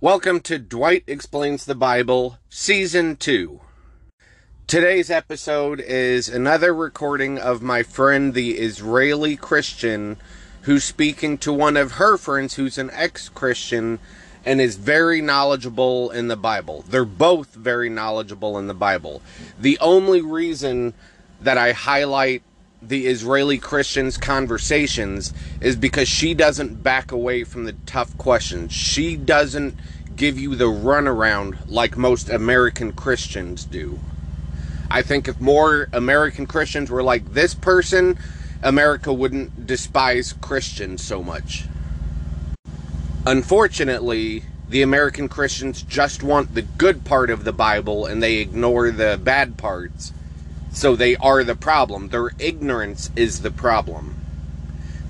Welcome to Dwight Explains the Bible, Season 2. Today's episode is another recording of my friend, the Israeli Christian, who's speaking to one of her friends who's an ex Christian and is very knowledgeable in the Bible. They're both very knowledgeable in the Bible. The only reason that I highlight the Israeli Christians' conversations is because she doesn't back away from the tough questions. She doesn't give you the runaround like most American Christians do. I think if more American Christians were like this person, America wouldn't despise Christians so much. Unfortunately, the American Christians just want the good part of the Bible and they ignore the bad parts. So they are the problem. Their ignorance is the problem.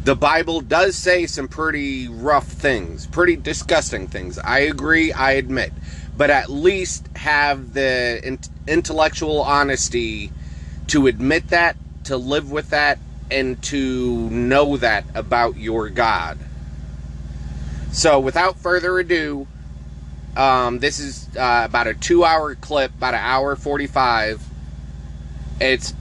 The Bible does say some pretty rough things, pretty disgusting things. I agree, I admit. But at least have the intellectual honesty to admit that, to live with that, and to know that about your God. So, without further ado, um, this is uh, about a two hour clip, about an hour 45 it's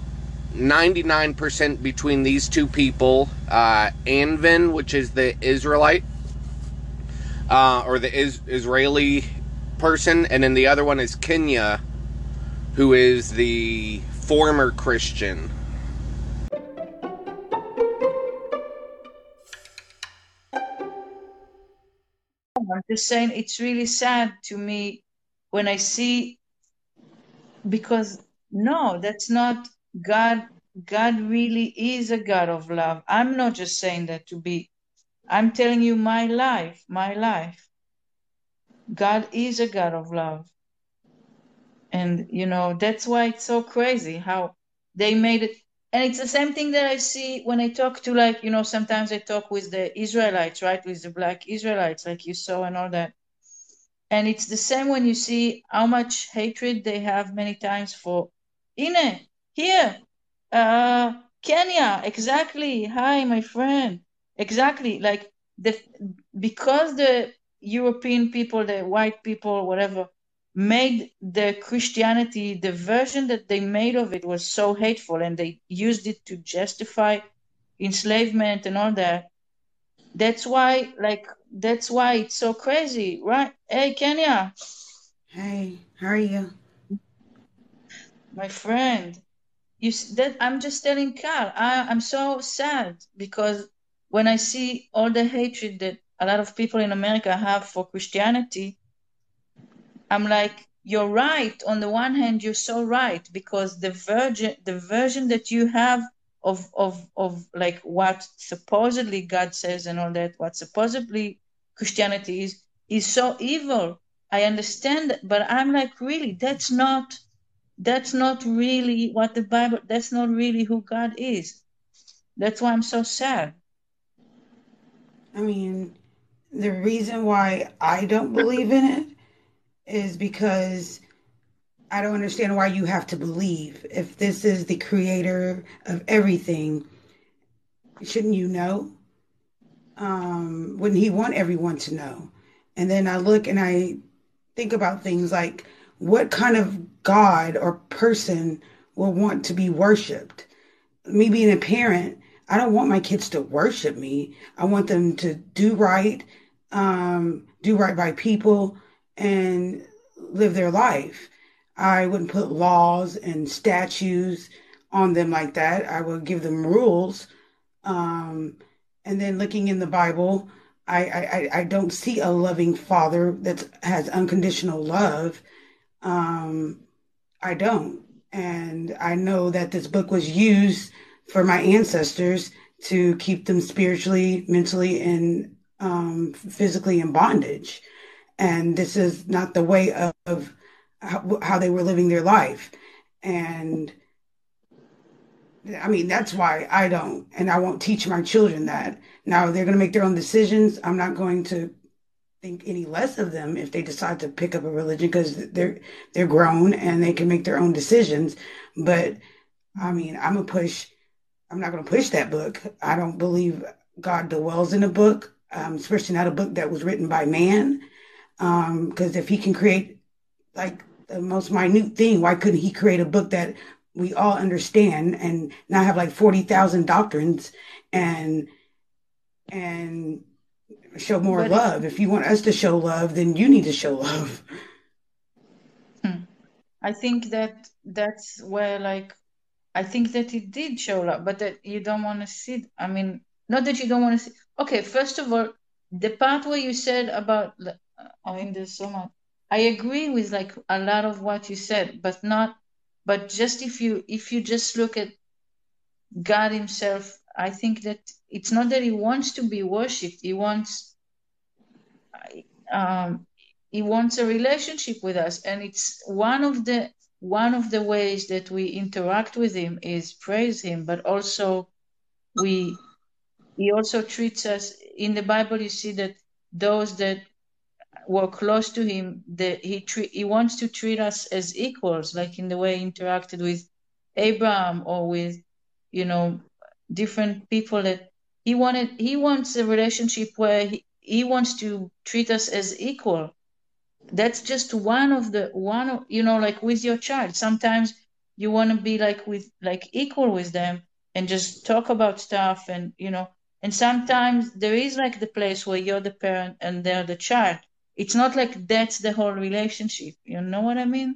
99% between these two people uh, Anvin, which is the Israelite, uh, or the is- Israeli person, and then the other one is Kenya, who is the former Christian. I'm just saying it's really sad to me when I see because no, that's not God. God really is a God of love. I'm not just saying that to be, I'm telling you my life, my life. God is a God of love. And, you know, that's why it's so crazy how they made it. And it's the same thing that I see when I talk to, like, you know, sometimes I talk with the Israelites, right? With the black Israelites, like you saw and all that. And it's the same when you see how much hatred they have many times for Ine, here, uh, Kenya, exactly. Hi, my friend. Exactly. Like the because the European people, the white people, whatever, made the Christianity, the version that they made of it was so hateful, and they used it to justify enslavement and all that. That's why, like, that's why it's so crazy, right? Hey, Kenya. Hey, how are you? my friend you that i'm just telling carl I, i'm so sad because when i see all the hatred that a lot of people in america have for christianity i'm like you're right. On the one hand you're so right because the version the version that you have of of of like what supposedly god says and all that what supposedly christianity is is so evil. I understand but i'm like really that's not that's not really what the Bible, that's not really who God is. That's why I'm so sad. I mean, the reason why I don't believe in it is because I don't understand why you have to believe. If this is the creator of everything, shouldn't you know? Um, wouldn't he want everyone to know? And then I look and I think about things like what kind of God or person will want to be worshiped? Me being a parent, I don't want my kids to worship me. I want them to do right, um, do right by people, and live their life. I wouldn't put laws and statues on them like that. I would give them rules. Um, and then looking in the Bible, I, I, I don't see a loving father that has unconditional love. Um, I don't. And I know that this book was used for my ancestors to keep them spiritually, mentally, and um, physically in bondage. And this is not the way of, of how, how they were living their life. And I mean, that's why I don't, and I won't teach my children that. Now, they're going to make their own decisions. I'm not going to think any less of them if they decide to pick up a religion because they're they're grown and they can make their own decisions. But I mean, I'm gonna push. I'm not gonna push that book. I don't believe God dwells in a book, um, especially not a book that was written by man. Because um, if he can create like the most minute thing, why couldn't he create a book that we all understand and not have like 40,000 doctrines and and show more but love. If you want us to show love, then you need to show love. Hmm. I think that that's where like I think that it did show love, but that you don't want to see. I mean, not that you don't want to see. Okay, first of all, the part where you said about I mean, there's so much. I agree with like a lot of what you said, but not. But just if you if you just look at God Himself, I think that it's not that He wants to be worshipped. He wants um, He wants a relationship with us, and it's one of the one of the ways that we interact with Him is praise Him, but also we He also treats us in the Bible. You see that those that were close to him, that he tre- he wants to treat us as equals, like in the way he interacted with Abraham or with, you know, different people that he wanted. He wants a relationship where he, he wants to treat us as equal. That's just one of the one you know, like with your child. Sometimes you want to be like with like equal with them and just talk about stuff and you know and sometimes there is like the place where you're the parent and they're the child it's not like that's the whole relationship. You know what I mean?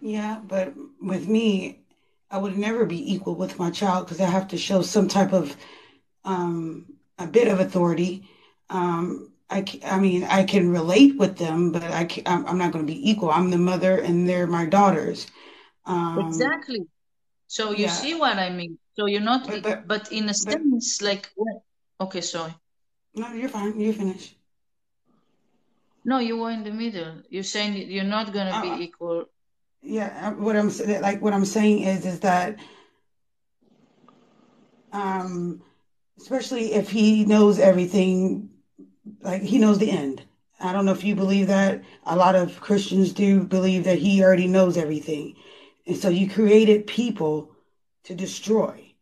Yeah, but with me, I would never be equal with my child because I have to show some type of um, a bit of authority. Um, I, I mean, I can relate with them, but I can, I'm not going to be equal. I'm the mother, and they're my daughters. Um, exactly. So you yeah. see what I mean. So you're not, but, but, but in a sense, but, like, okay, sorry. No, you're fine. You finish. No, you were in the middle. You're saying you're not going to uh, be equal. Yeah, uh, what I'm like what I'm saying is is that um especially if he knows everything like he knows the end. I don't know if you believe that. A lot of Christians do believe that he already knows everything. And so you created people to destroy.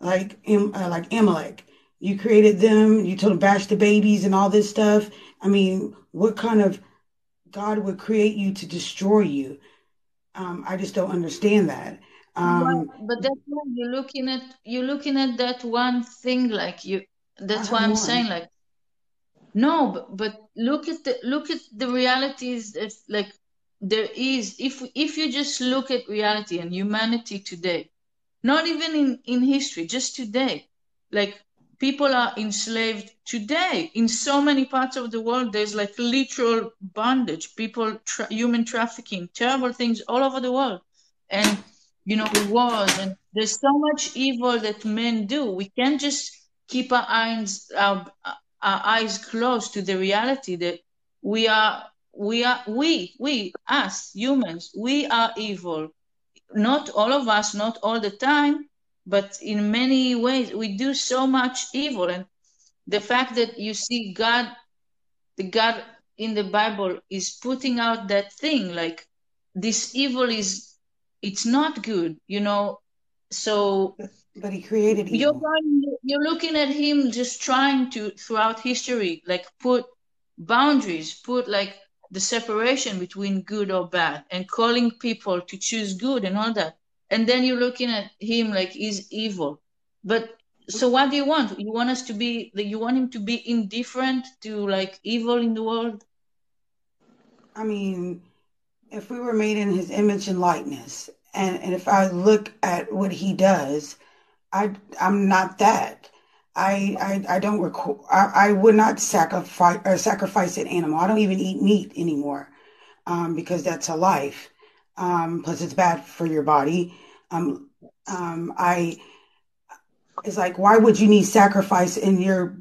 Like uh, like Amalek. You created them, you told them bash the babies and all this stuff. I mean, what kind of God would create you to destroy you? Um, I just don't understand that. Um, well, but that's why you're looking at you're looking at that one thing like you. That's why I'm one. saying like, no, but, but look at the look at the realities that like there is if if you just look at reality and humanity today, not even in in history, just today, like people are enslaved today. In so many parts of the world there's like literal bondage people tra- human trafficking terrible things all over the world. And you know wars and there's so much evil that men do. We can't just keep our eyes our, our eyes closed to the reality that we are we are we we us humans we are evil. Not all of us not all the time but in many ways we do so much evil. And the fact that you see god the god in the bible is putting out that thing like this evil is it's not good you know? So but he created evil. you're you're looking at him just trying to throughout history like put boundaries put like the separation between good or bad and calling people to choose good and all that and then you're looking at him like he's evil but so what do you want you want us to be you want him to be indifferent to like evil in the world i mean if we were made in his image and likeness and, and if i look at what he does i i'm not that I, I, I don't record. I, I would not sacrifice or sacrifice an animal. I don't even eat meat anymore, um, because that's a life. Um, plus it's bad for your body. Um, um, I, it's like, why would you need sacrifice and you're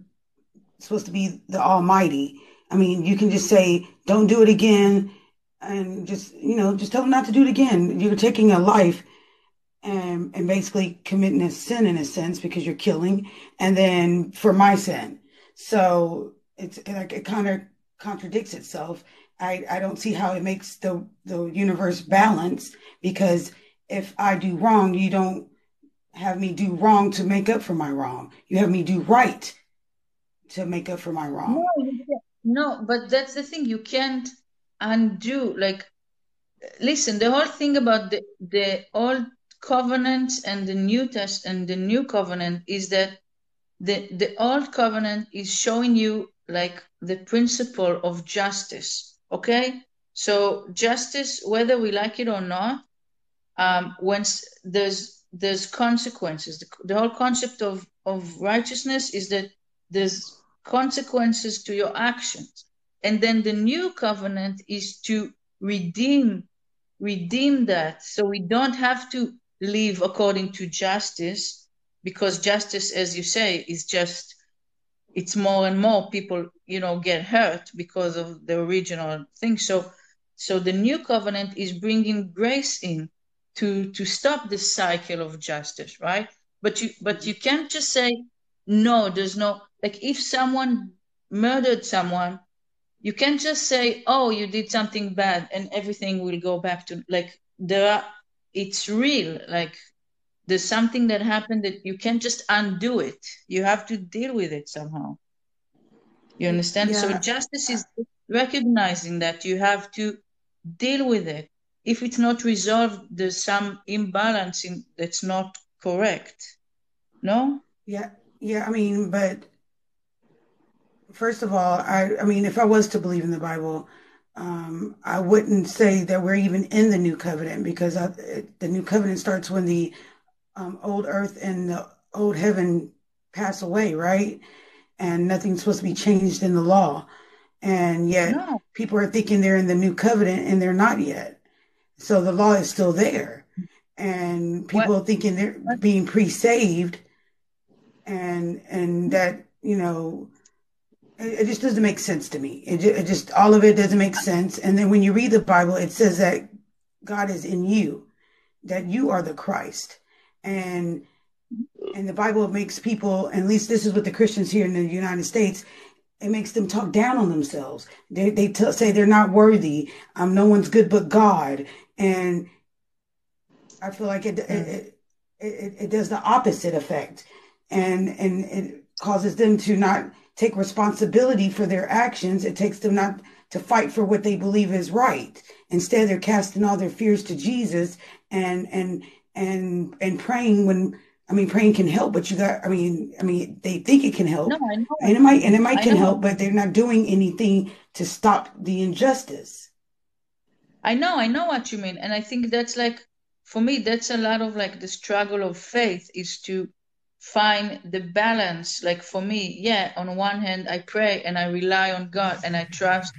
supposed to be the Almighty? I mean, you can just say, don't do it again. And just, you know, just tell them not to do it again. You're taking a life and, and basically committing a sin in a sense because you're killing and then for my sin. So it's like, it kind of contradicts itself. I, I don't see how it makes the, the universe balance because if I do wrong, you don't have me do wrong to make up for my wrong. You have me do right to make up for my wrong. No, but that's the thing. You can't undo. Like, listen, the whole thing about the the old covenant and the new test and the new covenant is that the the old covenant is showing you like the principle of justice. Okay, so justice, whether we like it or not, um, once there's there's consequences. The, the whole concept of of righteousness is that there's consequences to your actions. And then the new covenant is to redeem, redeem that. So we don't have to live according to justice because justice, as you say, is just, it's more and more people, you know, get hurt because of the original thing. So, so the new covenant is bringing grace in to, to stop this cycle of justice, right? But you, but you can't just say, no, there's no, like if someone murdered someone, you can't just say, "Oh, you did something bad," and everything will go back to like there. Are, it's real. Like there's something that happened that you can't just undo it. You have to deal with it somehow. You understand? Yeah. So justice is recognizing that you have to deal with it. If it's not resolved, there's some imbalance in, that's not correct. No? Yeah, yeah. I mean, but first of all, I, I mean, if I was to believe in the Bible, um, I wouldn't say that we're even in the new covenant because I, the new covenant starts when the um, old earth and the old heaven pass away, right? And nothing's supposed to be changed in the law. And yet no. people are thinking they're in the new covenant and they're not yet. So the law is still there. And people what? are thinking they're being pre-saved and, and that, you know, it just doesn't make sense to me. It it just, all of it doesn't make sense. And then when you read the Bible, it says that God is in you, that you are the Christ, and and the Bible makes people, at least this is what the Christians here in the United States, it makes them talk down on themselves. They they t- say they're not worthy. Um, no one's good but God, and I feel like it it, it it, it does the opposite effect, and and it causes them to not take responsibility for their actions. It takes them not to fight for what they believe is right. Instead, they're casting all their fears to Jesus and and and and praying when I mean praying can help, but you got I mean I mean they think it can help. No, I know. And it might and it might can help, but they're not doing anything to stop the injustice. I know, I know what you mean. And I think that's like for me, that's a lot of like the struggle of faith is to find the balance. Like for me, yeah, on one hand, I pray and I rely on God and I trust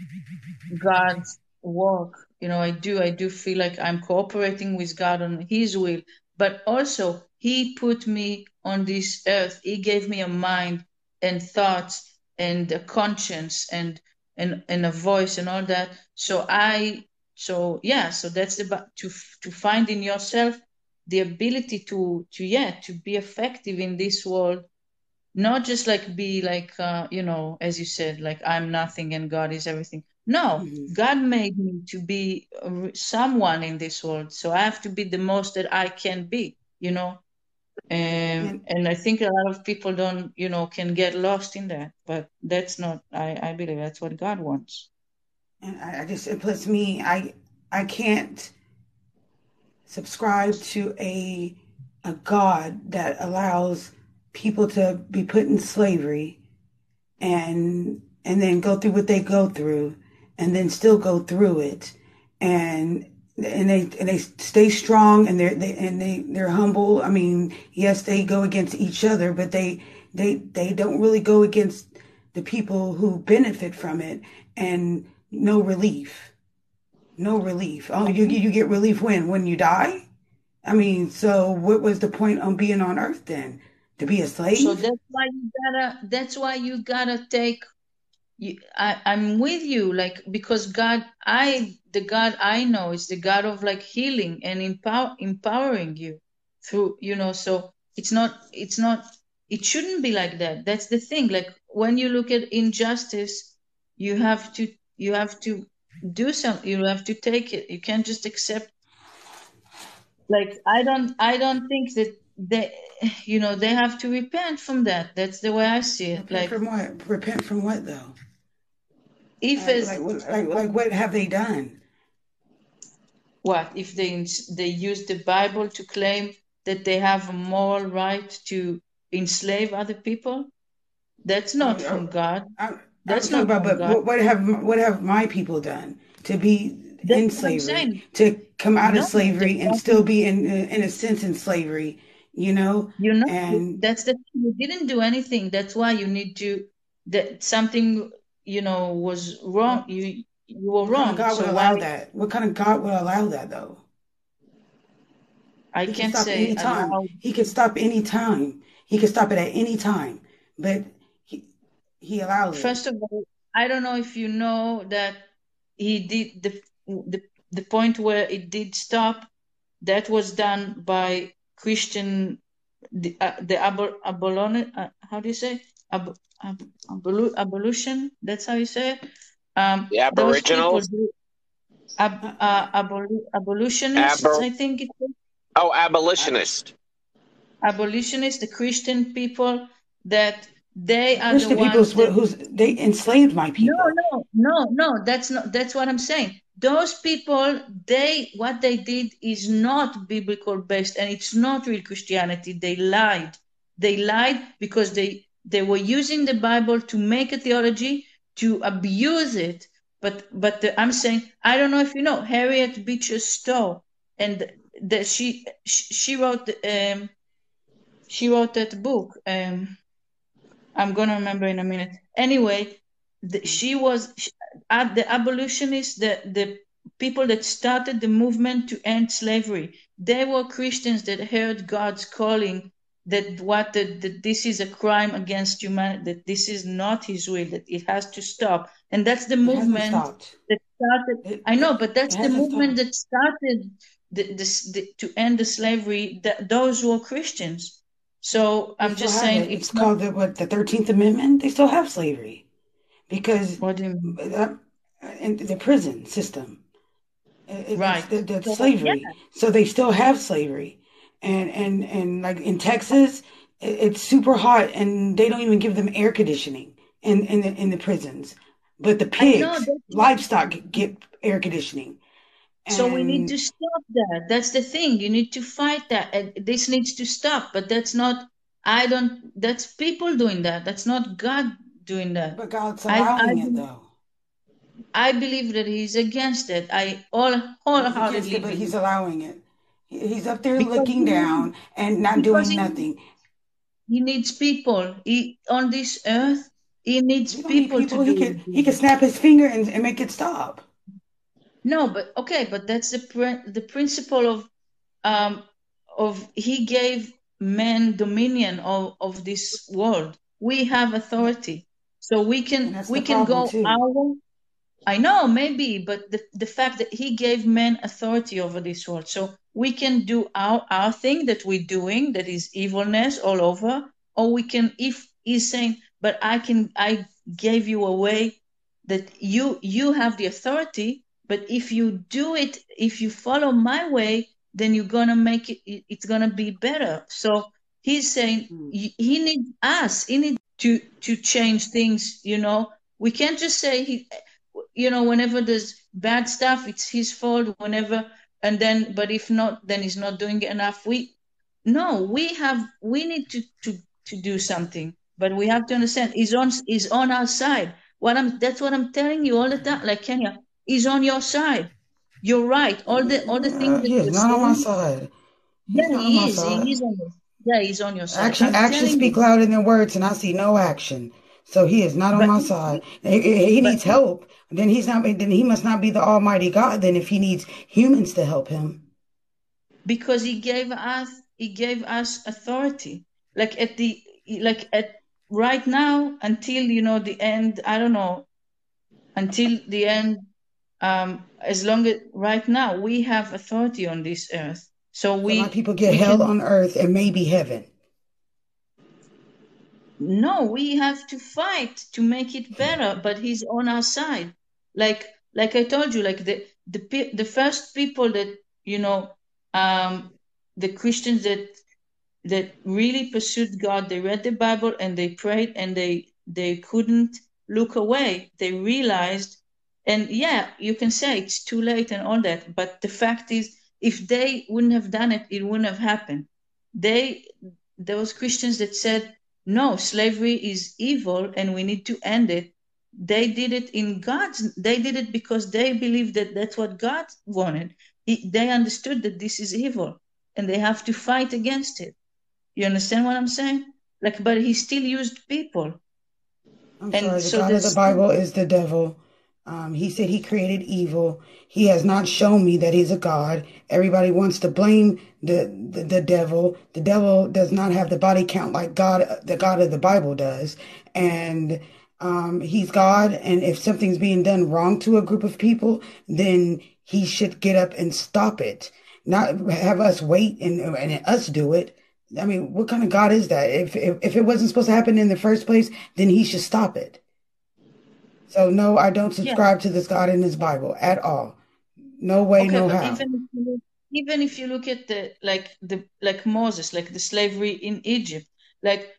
God's work. You know, I do, I do feel like I'm cooperating with God on His will, but also He put me on this earth. He gave me a mind and thoughts and a conscience and and and a voice and all that. So I, so yeah, so that's about to to find in yourself the ability to to yeah to be effective in this world not just like be like uh, you know as you said like i'm nothing and god is everything no mm-hmm. god made me to be someone in this world so i have to be the most that i can be you know um, and i think a lot of people don't you know can get lost in that but that's not i i believe that's what god wants. And i, I just it puts me i i can't subscribe to a a God that allows people to be put in slavery and and then go through what they go through and then still go through it. And and they and they stay strong and they're they and they they're humble. I mean, yes, they go against each other, but they they they don't really go against the people who benefit from it and no relief no relief. Oh, you you get relief when when you die. I mean, so what was the point on being on Earth then? To be a slave? So that's why you gotta. That's why you gotta take. I, I'm with you, like because God, I the God I know is the God of like healing and empower empowering you through. You know, so it's not. It's not. It shouldn't be like that. That's the thing. Like when you look at injustice, you have to. You have to do something you have to take it you can't just accept like i don't i don't think that they you know they have to repent from that that's the way i see it repent like from what repent from what though if Like, as like, what- like, like, what have they done? what if they they use the Bible to claim that they have a moral right to enslave other people? That's not Oh, from God. I'm, That's not about, from but God. what, what have what have my people done to be That's in slavery, to come out No, of slavery and still be in in a sense in slavery, you know? You know, And that's the you didn't do anything. That's why you need to that something you know was wrong. You you were what kind of wrong. God would So allow why that? What kind of God would allow that though? I He can can't stop say any time. allow. He can stop any time. He can stop it at any time. But he he allows it. First of all, I don't know if you know that he did the the the point where it did stop. That was done by Christian the uh, the abol abolone uh, how do you say ab, ab, abolu, abolition? That's how you say it. Um, The Aboriginals? do ab, Uh, aboli, abolitionists, Aber- I think it is. oh, abolitionist. Abolitionists, the Christian people that they are the Christian people that who's they enslaved my people. no, no, no. No. That's not. That's what I'm saying. Those people, they what they did is not biblical based, and it's not real Christianity. They lied. They lied because they they were using the Bible to make a theology to abuse it. But but the, I'm saying I don't know if you know Harriet Beecher Stowe, and that she she she wrote um she wrote that book um. I'm gonna remember in a minute. Anyway, the, she was sh uh, the abolitionists, the the people that started the movement to end slavery. They were Christians that heard God's calling that what that, that this is a crime against humanity, that this is not His will, that it has to stop, and that's the movement that started. It, I know, but that's the movement stopped. that started the, this the, to end the slavery. That those were Christians. So I'm just saying it. It's it's not. called the what the Thirteenth Amendment. They still have slavery because What do you mean? uh, in the prison system, it, Right. the, the So yeah, slavery. So they still have slavery, and and and like in Texas, it's super hot, and they don't even give them air conditioning in in the, in the prisons. But the pigs, livestock, get air conditioning, So we need to stop that. That's the thing. You need to fight that. And this needs to stop. But that's not. I don't. That's people doing that. That's not God doing that. but God's I I allowing it though. I believe that He's against it. I all He's wholeheartedly it, but he's allowing it. He's up there because looking down and not doing He nothing. He needs people. He on this earth. He needs need people to people. He His he could snap his finger and, and make it stop. No, but okay, but that's the pr the principle of um of he gave men dominion of of this world. We have authority, so we can we can go too. our. I know maybe, but the the fact that he gave men authority over this world, so we can do our our thing that we're doing, that is evilness all over, or we can if he's saying, but I can I gave you a way that you you have the authority but if you do it if you follow my way then you're gonna make it it- it's gonna be better. So he's saying hmm. he he needs us he needs to to change things you know? We can't just say he you know whenever there's bad stuff it's his fault whenever and then but if not then he's not doing enough. We no we have we need to to to do something but we have to understand he's on he's on our side. What i'm that's what i'm telling you all the time like kenya he's on your side you're right all the all the things Uh, that he is not on my side. yeah He's on he is he is on your yeah he's on your side Action, i'm action speak you louder than words, and I see no action. So he is not on but my side. He, he he but needs help. Then he's not. Then he must not be the Almighty God. Then if he needs humans to help him, because he gave us he gave us authority like at the like at right now until you know the end i don't know until the end um as long as right now we have authority on this earth so so my we people get hell can on earth and maybe heaven. no we have to fight to make it better but he's on our side like like i told you like the the the first people that you know um the christians that that really pursued god they read the bible and they prayed and they they couldn't look away. They realized, and yeah, you can say it's too late and all that, but the fact is, if they wouldn't have done it, it wouldn't have happened. They, there was Christians that said, no, slavery is evil and we need to end it. They did it in God's, they did it because they believed that that's what God wanted. He, they understood that this is evil and they have to fight against it. You understand what I'm saying? Like, but he still used people. I'm And sorry, the so God of the Bible is the devil. Um, he said he created evil. He has not shown me that he's a God. Everybody wants to blame the, the, the devil. The devil does not have the body count like God, the God of the Bible does. And um, he's God. And if something's being done wrong to a group of people, then he should get up and stop it. Not have us wait and, and us do it. I mean, what kind of God is that? If, if if it wasn't supposed to happen in the first place, then he should stop it. So no, I don't subscribe to this God in this Bible at all. No way, Okay, no how. even if you look, even if you look at the like the like Moses, like the slavery in Egypt, like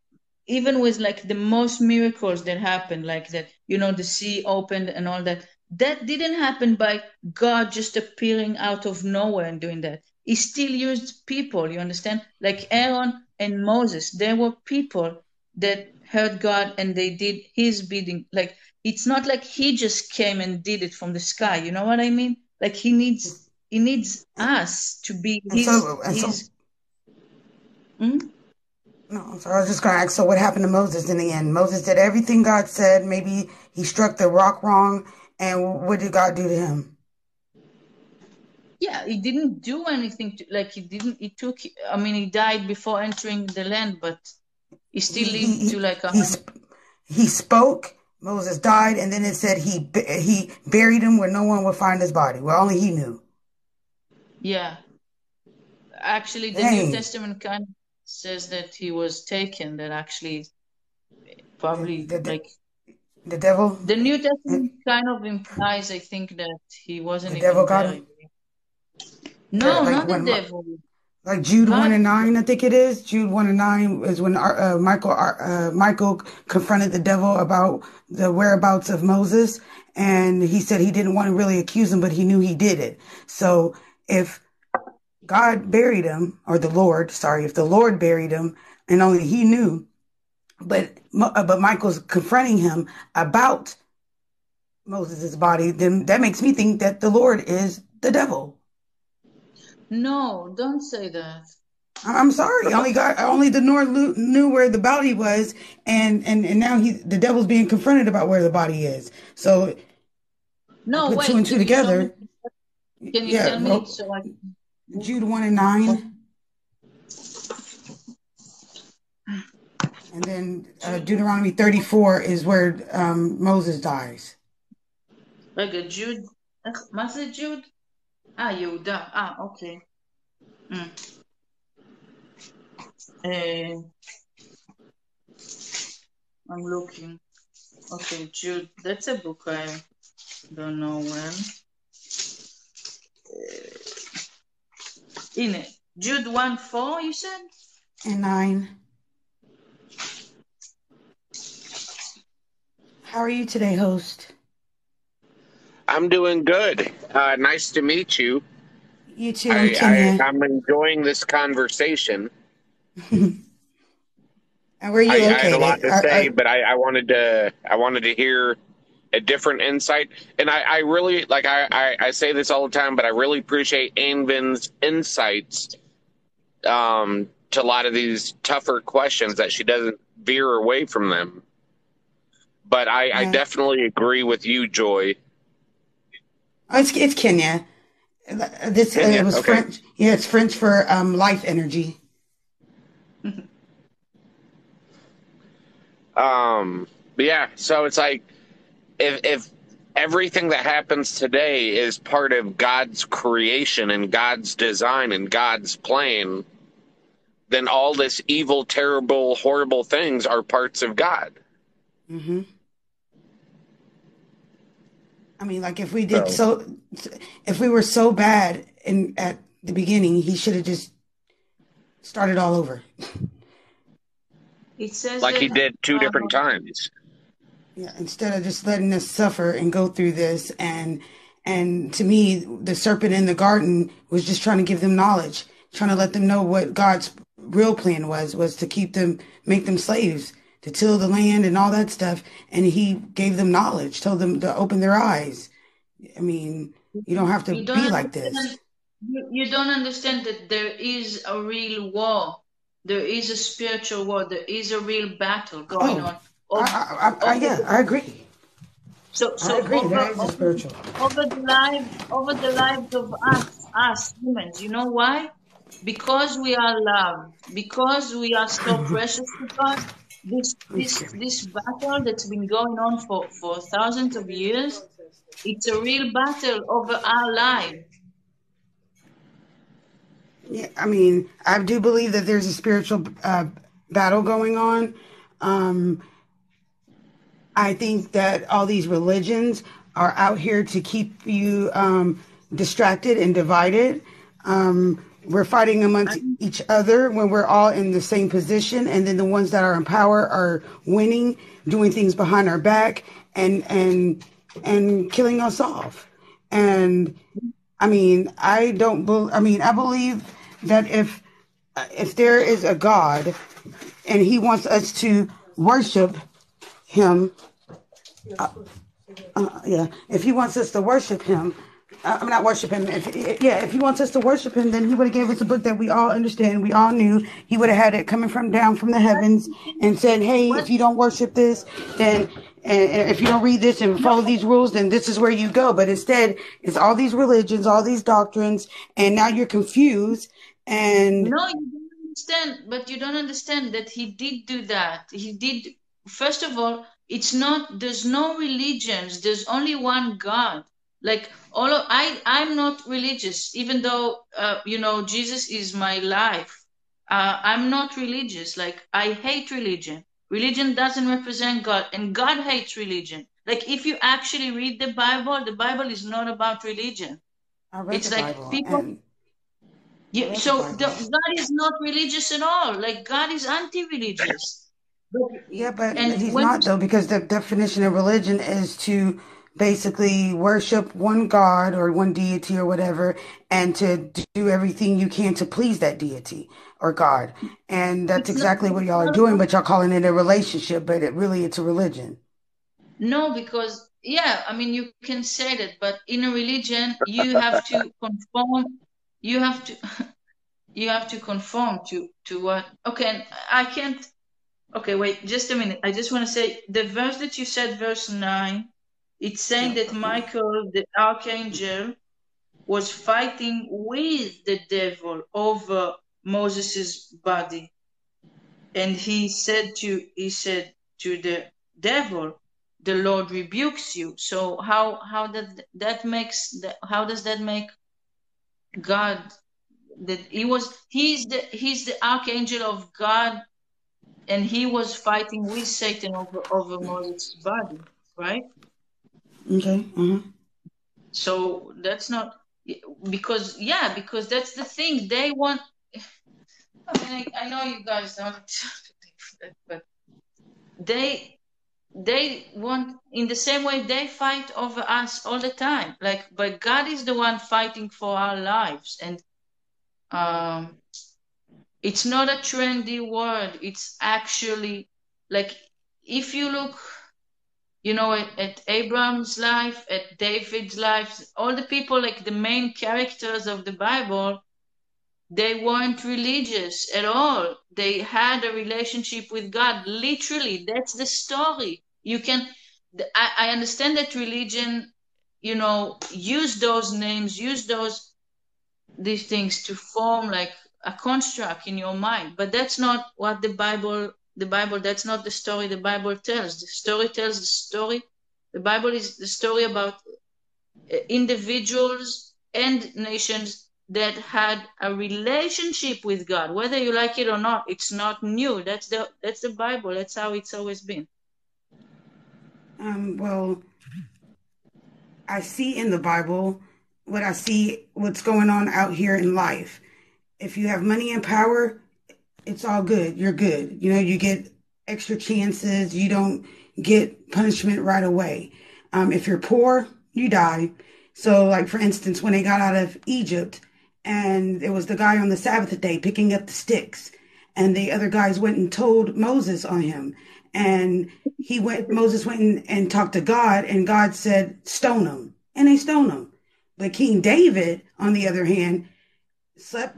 even with like the most miracles that happened, like that, you know, the sea opened and all that, that didn't happen by God just appearing out of nowhere and doing that. He still used people, you understand? Like Aaron and Moses, there were people that heard God and they did his bidding. Like it's not like he just came and did it from the sky. You know what I mean? Like he needs he needs us to be his so- and so- Hmm? No, so I was just going to ask. So what happened to Moses in the end? Moses did everything God said. Maybe he struck the rock wrong. And what did God do to him? Yeah, he didn't do anything to like he didn't he took I mean he died before entering the land, but he still lived he, to like a he, sp- he spoke. Moses died, and then it said he he buried him where no one would find his body. Well, only he knew. Yeah. Actually, the Dang. New Testament kind of says that he was taken, that actually probably The- the- like The devil. the New Testament kind of implies, I think, that he wasn't The devil got buried. him? No, Yeah, like not the devil. Like Jude God- one and nine, I think it is. Jude one and nine is when uh, Michael uh, Michael confronted the devil about the whereabouts of Moses, and he said he didn't want to really accuse him, but he knew he did it. So if God buried him, or the Lord, sorry, if the Lord buried him, and only he knew, but uh, but Michael's confronting him about Moses' body, then that makes me think that the Lord is the devil. No, don't say that. I'm sorry. Only God, only the Lord knew where the body was, and and and now he, the devil's being confronted about where the body is. So, no, put wait, two and two together. Me, can you yeah, tell me well, so I can... Jude one and nine, oh. and then uh, Deuteronomy thirty four is where um, Moses dies. Okay, Jude. Must it Jude? Ah, Yehuda. Ah, okay. Mm. Uh, I'm looking. Okay, Jude. That's a book I don't know when. Eh, uh, in it. Jude 1 4, you said? And 9. How are you today, host? I'm doing good. Uh, nice to meet you. You too, I, I'm I. I'm enjoying this conversation. and where are you I, I had a lot to Are- say, are- but I, I wanted to I wanted to hear a different insight. And I, I really like I, I, I say this all the time, but I really appreciate Anvin's insights um, to a lot of these tougher questions that she doesn't veer away from them. But I, I definitely agree with you, Joy. Oh, it's it's Kenya. This uh, Kenya, it was okay. French. Yeah, it's French for um, life energy. Um, but yeah, so it's like if if everything that happens today is part of God's creation and God's design and God's plan, then all this evil, terrible, horrible things are parts of God. hmm I mean, like if we did so, if we were so bad in at the beginning, he should have just started all over. It says Like he did two um, different times. Yeah, instead of just letting us suffer and go through this and and to me the serpent in the garden was just trying to give them knowledge, trying to let them know what God's real plan was was to keep them make them slaves, to till the land and all that stuff and he gave them knowledge, told them to open their eyes. I mean, you don't have to don't be like this. You, don't understand that there is a real war. There is a spiritual war. There is a real battle oh, going Oh, on. I, Over, I, I, I yeah, I agree. so I so agree. over That is a over spiritual. over the life over the lives of us us humans. You know why? Because we are loved. Because we are so precious to God. This this this battle that's been going on for for thousands of years. It's a real battle over our life. Yeah, I mean, I do believe that there's a spiritual uh, battle going on. Um, I think that all these religions are out here to keep you um, distracted and divided. Um, we're fighting amongst each other when we're all in the same position, and then the ones that are in power are winning, doing things behind our back, and and and killing us off. And I mean, I don't. Be, I mean, I believe that if if there is a God, and He wants us to worship Him, uh, yeah, if He wants us to worship Him, uh, I'm not worship Him. If yeah, if He wants us to worship Him, then He would have gave us a book that we all understand, we all knew. He would have had it coming from down from the heavens and said, "Hey, if you don't worship this, then." And if you don't read this and follow these rules, then this is where you go. But instead, it's all these religions, all these doctrines, and now you're confused. And No, you don't understand, but you don't understand that he did do that. He did, first of all, it's not, there's no religions, there's only one God. Like all of, I, I'm not religious, even though, uh, you know, Jesus is my life. Uh, I'm not religious. Like I hate religion. Religion doesn't represent God, and God hates religion. Like if you actually read the Bible, the Bible is not about religion. I read It's the like Bible, people and yeah, so the, God is not religious at all. Like God is anti-religious. Yeah, but and he's when not though, because the definition of religion is to basically worship one God or one deity or whatever, and to do everything you can to please that deity or God. And that's exactly what y'all are doing, but y'all calling it a relationship, but it really it's a religion. no, because yeah, I mean you can say that, but in a religion you have to conform. You have to you have to conform to to what. Okay, and I can't. Okay, wait, just a minute. I just want to say the verse that you said, verse nine. It's saying that Michael, the archangel, was fighting with the devil over Moses's body. And he said to he said to the devil, the Lord rebukes you. So how how that that makes that how does that make God that he was he's the he's the archangel of God and he was fighting with Satan over over Moses' body, right? Okay. Uh-huh. So that's not because yeah, because that's the thing. They want I mean I, I know you guys don't but they they want in the same way they fight over us all the time. Like but God is the one fighting for our lives and um it's not a trendy word. It's actually like if you look you know, at, at Abraham's life, at David's life, all the people, like the main characters of the Bible, they weren't religious at all. They had a relationship with God. Literally, that's the story. You can, I, I understand that religion, you know, use those names, use those, these things to form like a construct in your mind, but that's not what the Bible the Bible, that's not the story the Bible tells. The story tells the story. The Bible is the story about individuals and nations that had a relationship with God. Whether you like it or not, it's not new. That's the that's the Bible. That's how it's always been. Um, well, I see in the Bible what I see what's going on out here in life. If you have money and power, it's all good. You're good. You know, you get extra chances. You don't get punishment right away. Um, if you're poor, you die. So, like for instance, when they got out of Egypt, and it was the guy on the Sabbath day picking up the sticks, and the other guys went and told Moses on him, and he went. Moses went and, talked to God, and God said, "Stone him," and they stoned him. But King David, on the other hand, slept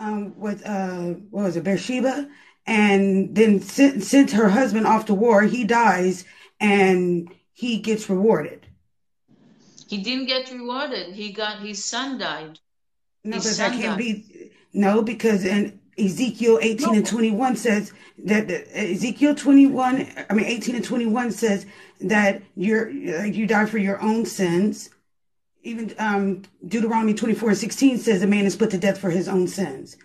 um, with uh, what was it, Bathsheba, and then sent, sent her husband off to war. He dies, and he gets rewarded. He didn't get rewarded. He got his son died. No, His but that can't died. be. No, because in Ezekiel 18 and 21 says that that- Ezekiel 21, I mean 18 and 21 says that you're you die for your own sins. Even um, Deuteronomy 24 16 says a man is put to death for his own sins.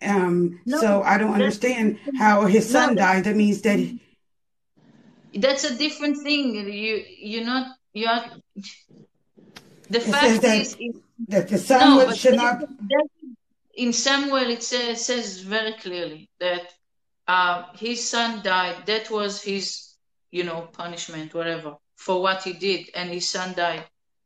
Um, No, so I don't understand how his son No, died. That means that That's a different thing. You you're not you are. The fact that- is, is that the son no, but should not. in Samuel it says, says very clearly that um, his son died. That was his, you know, punishment, whatever, for what he did, and his son died.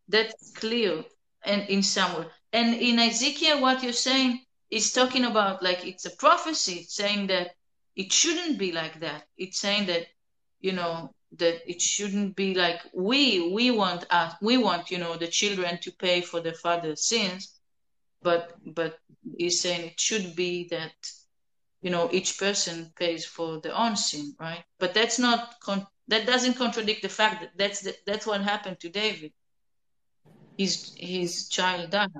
That's clear, and in Samuel, and in Ezekiel, what you're saying is talking about like it's a prophecy, saying that it shouldn't be like that. It's saying that, you know, that it shouldn't be like we we want us we want you know the children to pay for their father's sins but but he's saying it should be that you know each person pays for their own sin right? But that's not con- that doesn't contradict the fact that that's the, that's what happened to david his his child died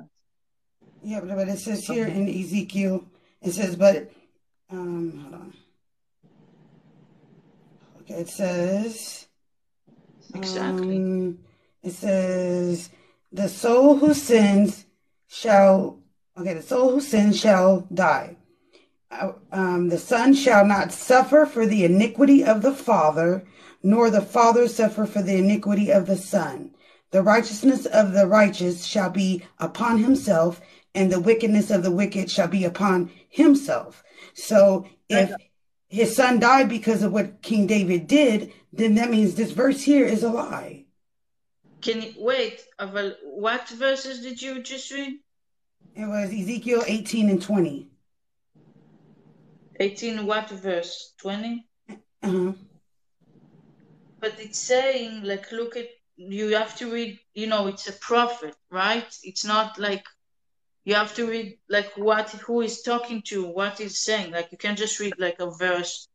Yeah, but but it says here in Ezekiel, it says, but um, hold on. Okay, it says. exactly Um, it says, "The soul who sins shall." Okay, the soul who sins shall die. Uh, Um, the son shall not suffer for the iniquity of the father, nor the father suffer for the iniquity of the son. The righteousness of the righteous shall be upon himself, and the wickedness of the wicked shall be upon himself. So if his son died because of what King David did, then that means this verse here is a lie. can you wait what verses did you just read It was Ezekiel 18 and 20. 18 what verse 20 Uh-huh. but it's saying like look at you have to read you know it's a prophet right it's not like you have to read like what who is talking to what is saying like you can't just read like a verse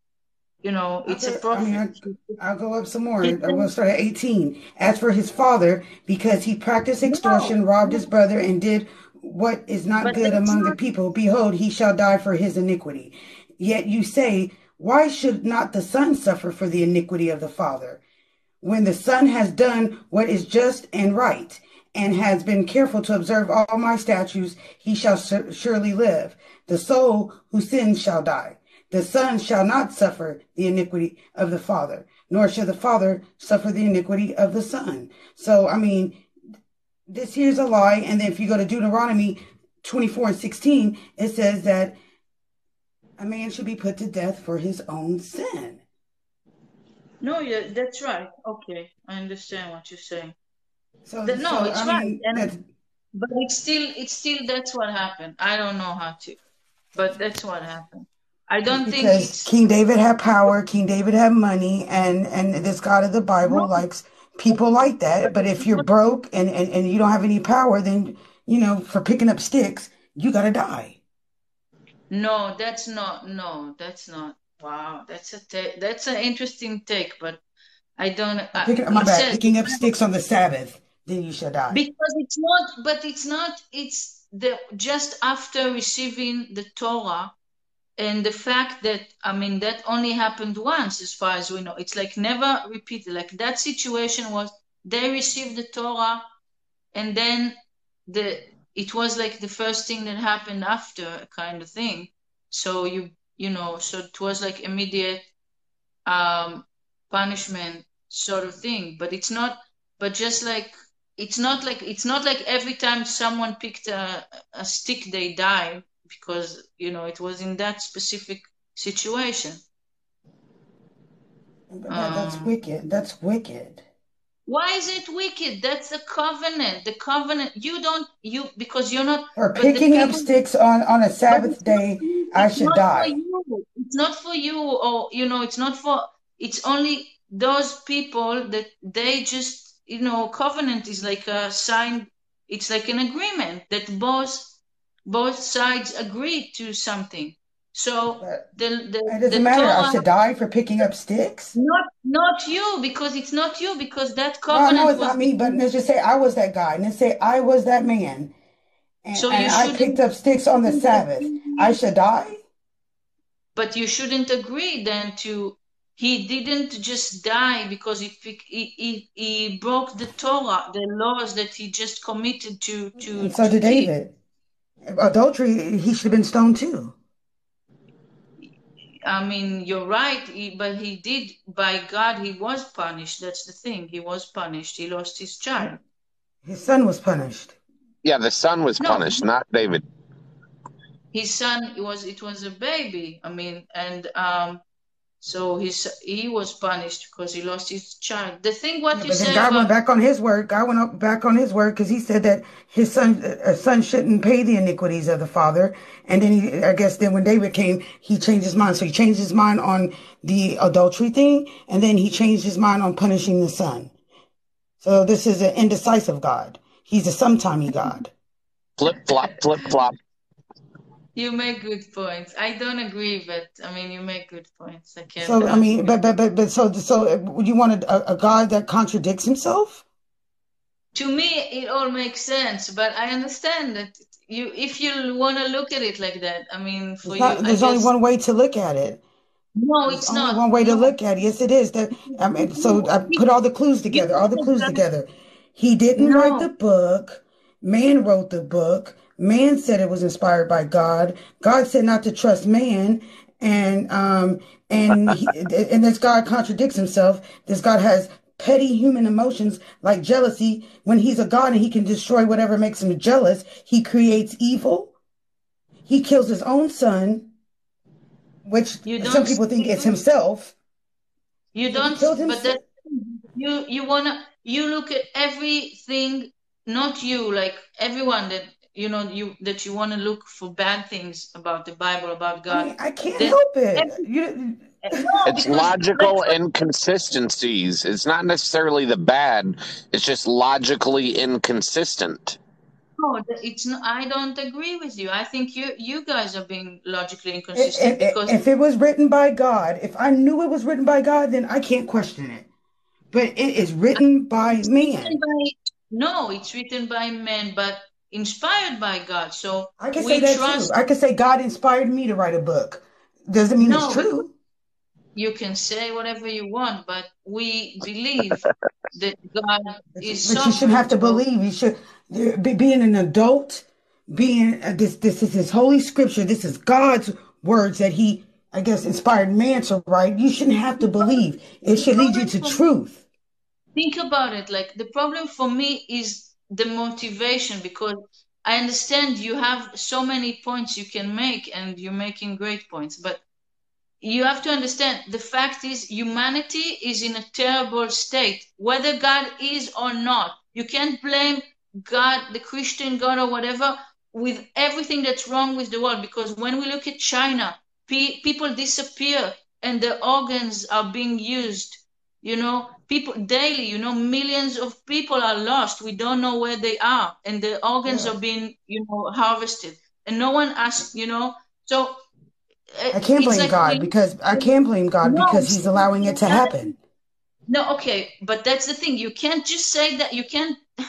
you know it's a Okay, I mean, prophet I'll go up some more. I will start at 18. As for his father, because he practiced extortion, robbed his brother, and did what is not But good among the people, behold, he shall die for his iniquity. Yet you say, Why should not the son suffer for the iniquity of the father? When the son has done what is just and right, and has been careful to observe all my statutes, he shall sur- surely live. The soul who sins shall die. The son shall not suffer the iniquity of the father, nor shall the father suffer the iniquity of the son. So, I mean, this here's a lie. And then if you go to Deuteronomy 24 and 16, it says that a man should be put to death for his own sin. No yeah that's right okay i understand what you're saying So, The- no, so, it's I right. mean, And- that's- but it's still it's still that's what happened i don't know how to but that's what happened i don't think because it's King David had power, King David had money, and and this God of the Bible No. likes people like that. But if you're broke and, and and you don't have any power, then you know for picking up sticks, you gotta die. No, that's not. No, that's not. Wow, that's a ta- that's an interesting take, but I don't. Uh, I, my it bad, says- picking up sticks on the Sabbath, then you shall die. because it's not. But it's not. It's the just after receiving the Torah, and the fact that I mean that only happened once, as far as we know. It's like never repeated. Like that situation was they received the Torah, and then the it was like the first thing that happened after kind of thing. So you you know, so it was like immediate um punishment sort of thing. But it's not but just like it's not like it's not like every time someone picked a, a stick they die because you know it was in that specific situation. That, that's Um, wicked. That's wicked. Why is it wicked? That's the covenant. The covenant. You don't you because you're not. The picking up sticks on, on a Sabbath day. I should die. It's not for you, or you know, it's not for. It's only those people that they just you know. Covenant is like a sign. It's like an agreement that both both sides agree to something. So the the it doesn't matter. I Torah. should die for picking up sticks. Not not you because it's not you because that No, I know covenant it's was not me, but let's just say I was that guy, and let's say I was that man, and, so and I picked up sticks on the Sabbath. I should die? but you shouldn't agree then to he didn't just die because he he he, he broke the Torah the laws that he just committed to to And so to did David. Adultery, he should have been stoned too. I mean you're right he, but he did by God he was punished that's the thing he was punished he lost his child His son was punished. Yeah, the son was no punished, not David. his son it was it was a baby i mean and um so his he was punished because he lost his child the thing what Yeah, you said. then say God went back on his word. God went up back on his word because he said that his son, a son shouldn't pay the iniquities of the father. And then he, I guess then when David came, he changed his mind. So he changed his mind on the adultery thing. And then he changed his mind on punishing the son. So this is an indecisive God. He's a sometimey God. Flip flop, flip flop. You make good points i don't agree but i mean you make good points i can't So, I mean, but, but, but, but, so, so you want a, a God that contradicts himself? to me it all makes sense but i understand that you if you want to look at it like that i mean for It's you not, i there's only guess one way to look at it. no There's it's only not one way to look at it. Yes, it is. That I mean, so I put all the clues together, all the clues together. He didn't write the book. Man wrote the book. Man said it was inspired by God. God said not to trust man, and um and he, and this God contradicts himself. This God has petty human emotions like jealousy. When he's a God and he can destroy whatever makes him jealous, he creates evil. He kills his own son, which you some people think it's himself. You don't, but that you you wanna you look at everything, not you, like everyone that you know you that you wanna look for bad things about the Bible, about I God. mean, I can't Then help it. every You, no, It's logical for inconsistencies. It's not necessarily the bad, it's just logically inconsistent. no, it's not. I don't agree with you. I think you you guys are being logically if, inconsistent because if it was written by God, if I knew it was written by God, then I can't question it. But it is written by it's man. no, it's written by men, but inspired by God. So I can say we that too. trust. I can say God inspired me to write a book. Doesn't mean it's No, but true. you can say whatever you want, but we believe that God is but you shouldn't have to believe. You should be, being an adult. Being uh, this, this is His holy scripture. This is God's words that He, I guess, inspired man to write. You shouldn't have to believe. It should lead you to truth. think about it. Like the problem for me is the motivation because I understand you have so many points you can make and you're making great points, but you have to understand the fact is humanity is in a terrible state, whether God is or not. You can't blame God, the Christian God or whatever, with everything that's wrong with the world. Because when we look at China, pe- people disappear and their organs are being used. You know, people daily, you know, millions of people are lost. We don't know where they are, and their organs Yeah. are being, you know, harvested. And no one asks, you know. So uh, I can't blame like God we because I can't blame God no, because He's allowing it to happen. no, okay, but that's the thing. You can't just say that. You can't.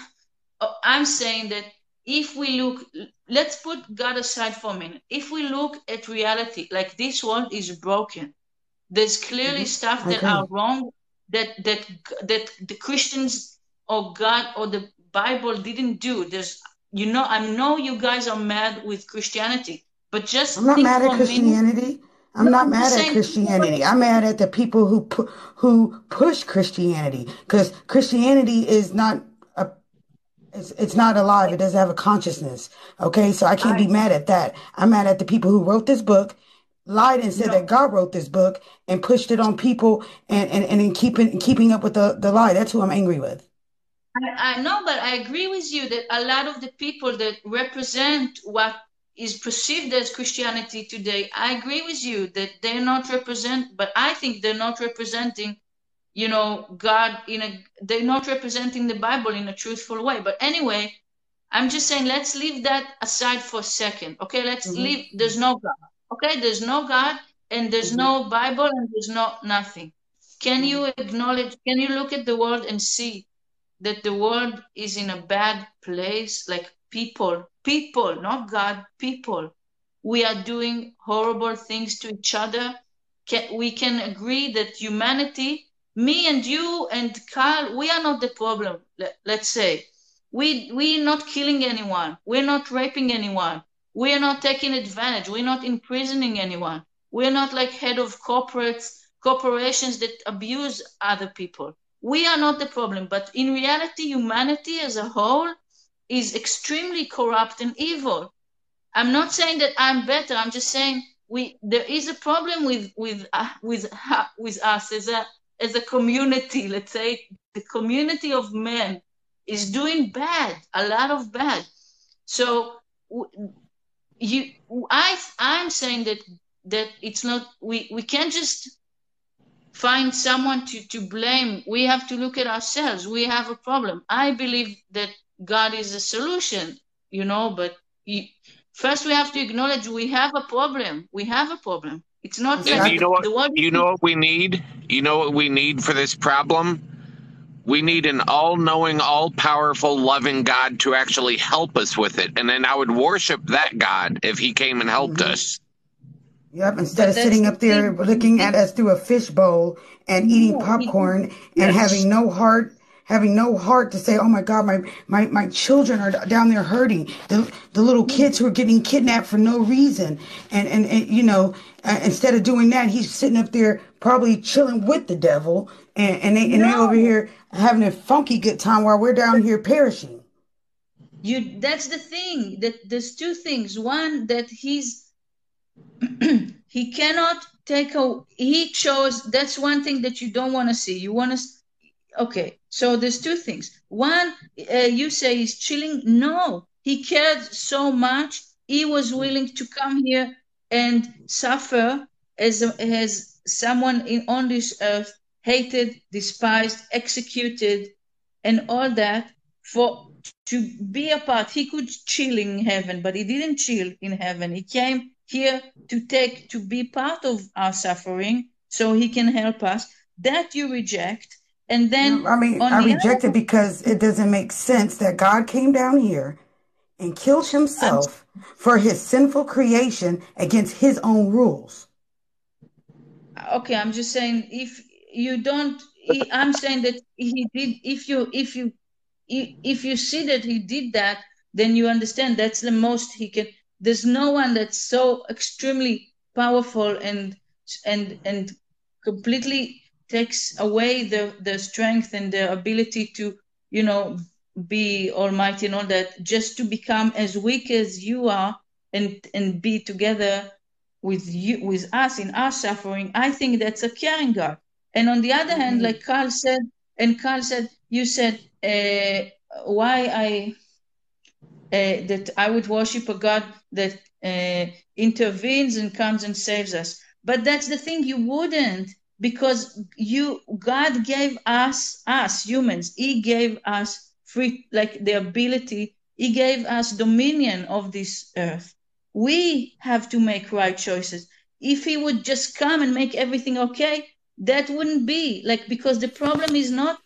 Oh, I'm saying that if we look, let's put God aside for a minute. If we look at reality, like this world is broken. There's clearly hmm stuff that are wrong that that that the Christians or God or the Bible didn't do. There's, you know, I know you guys are mad with Christianity, but just I'm not think mad at. Christianity. I'm not I'm just mad at. Christianity. I'm mad at the people who pu- who push Christianity because Christianity is not a it's, it's not alive. It doesn't have a consciousness. Okay, so I can't be mad at that. I'm mad at the people who wrote this book lied and said No. that God wrote this book and pushed it on people and and, and in keeping keeping up with the, the lie. That's who I'm angry with. I, I know, but I agree with you that a lot of the people that represent what is perceived as Christianity today, I agree with you that they're not represent, but I think they're not representing, you know, God in a, they're not representing the Bible in a truthful way. But anyway, I'm just saying, let's leave that aside for a second. Okay, let's Mhm. leave, there's no God. Okay, there's no God and there's no mm-hmm. Bible and there's no nothing. Can you mm-hmm. acknowledge, can you look at the world and see that the world is in a bad place? Like people, people, not God, people. We are doing horrible things to each other. Can, we can agree that humanity, me and you and Carl, we are not the problem, let, let's say. We, we're not killing anyone. We're not raping anyone. We're not taking advantage. We're not imprisoning anyone. We're not like head of corporates, corporations that abuse other people. We are not the problem. But in reality, humanity as a whole is extremely corrupt and evil. I'm not saying that I'm better. I'm just saying we there is a problem with with uh, with uh, with us as a as a community. Let's say the community of men is doing bad, a lot of bad. So you, I, I'm saying that that it's not we we can't just find someone to to blame. We have to look at ourselves. We have a problem. I believe that God is a solution, you know, but you, first we have to acknowledge we have a problem. We have a problem. It's not And like you know what? the world. You know what we need? You know what we need for this problem? We need an all knowing, all powerful, loving God to actually help us with it. And then I would worship that God if he came and helped Mhm. us. Yep, instead of But that's sitting up there thing. looking at us through a fishbowl and eating No, he- popcorn and yes. having no heart, having no heart to say, "Oh my God, my my my children are down there hurting." The the little kids who are getting kidnapped for no reason, and and, and you know, uh, instead of doing that, he's sitting up there probably chilling with the devil, and and they and they over here having a funky good time while we're down here perishing. You that's the thing that there's two things. One that he's he cannot take a he chose that's one thing that you don't want to see. You want to okay. So there's two things. One uh, you say he's chilling. No, he cared so much. He was willing to come here and suffer as as someone in on this earth hated, despised, executed, and all that for to be a part. He could chill in heaven, but he didn't chill in heaven. He came here to take to be part of our suffering so he can help us. That you reject. And then I mean, I reject it because it doesn't make sense that God came down here and killed himself for his sinful creation against his own rules. okay, I'm just saying if you don't I'm saying that he did if you if you if you see that he did that, then you understand that's the most he can there's no one that's so extremely powerful and and and completely takes away the the strength and the ability to you know be almighty and all that just to become as weak as you are and and be together with you with us in our suffering. I think that's a caring god and on the other hand Mhm. like carl said and carl said you said uh, why i uh, that I would worship a God that uh, intervenes and comes and saves us. But that's the thing, you wouldn't, because you God gave us us humans. He gave us free, like the ability. He gave us dominion of this earth. We have to make right choices. If He would just come and make everything okay, that wouldn't be like because the problem is not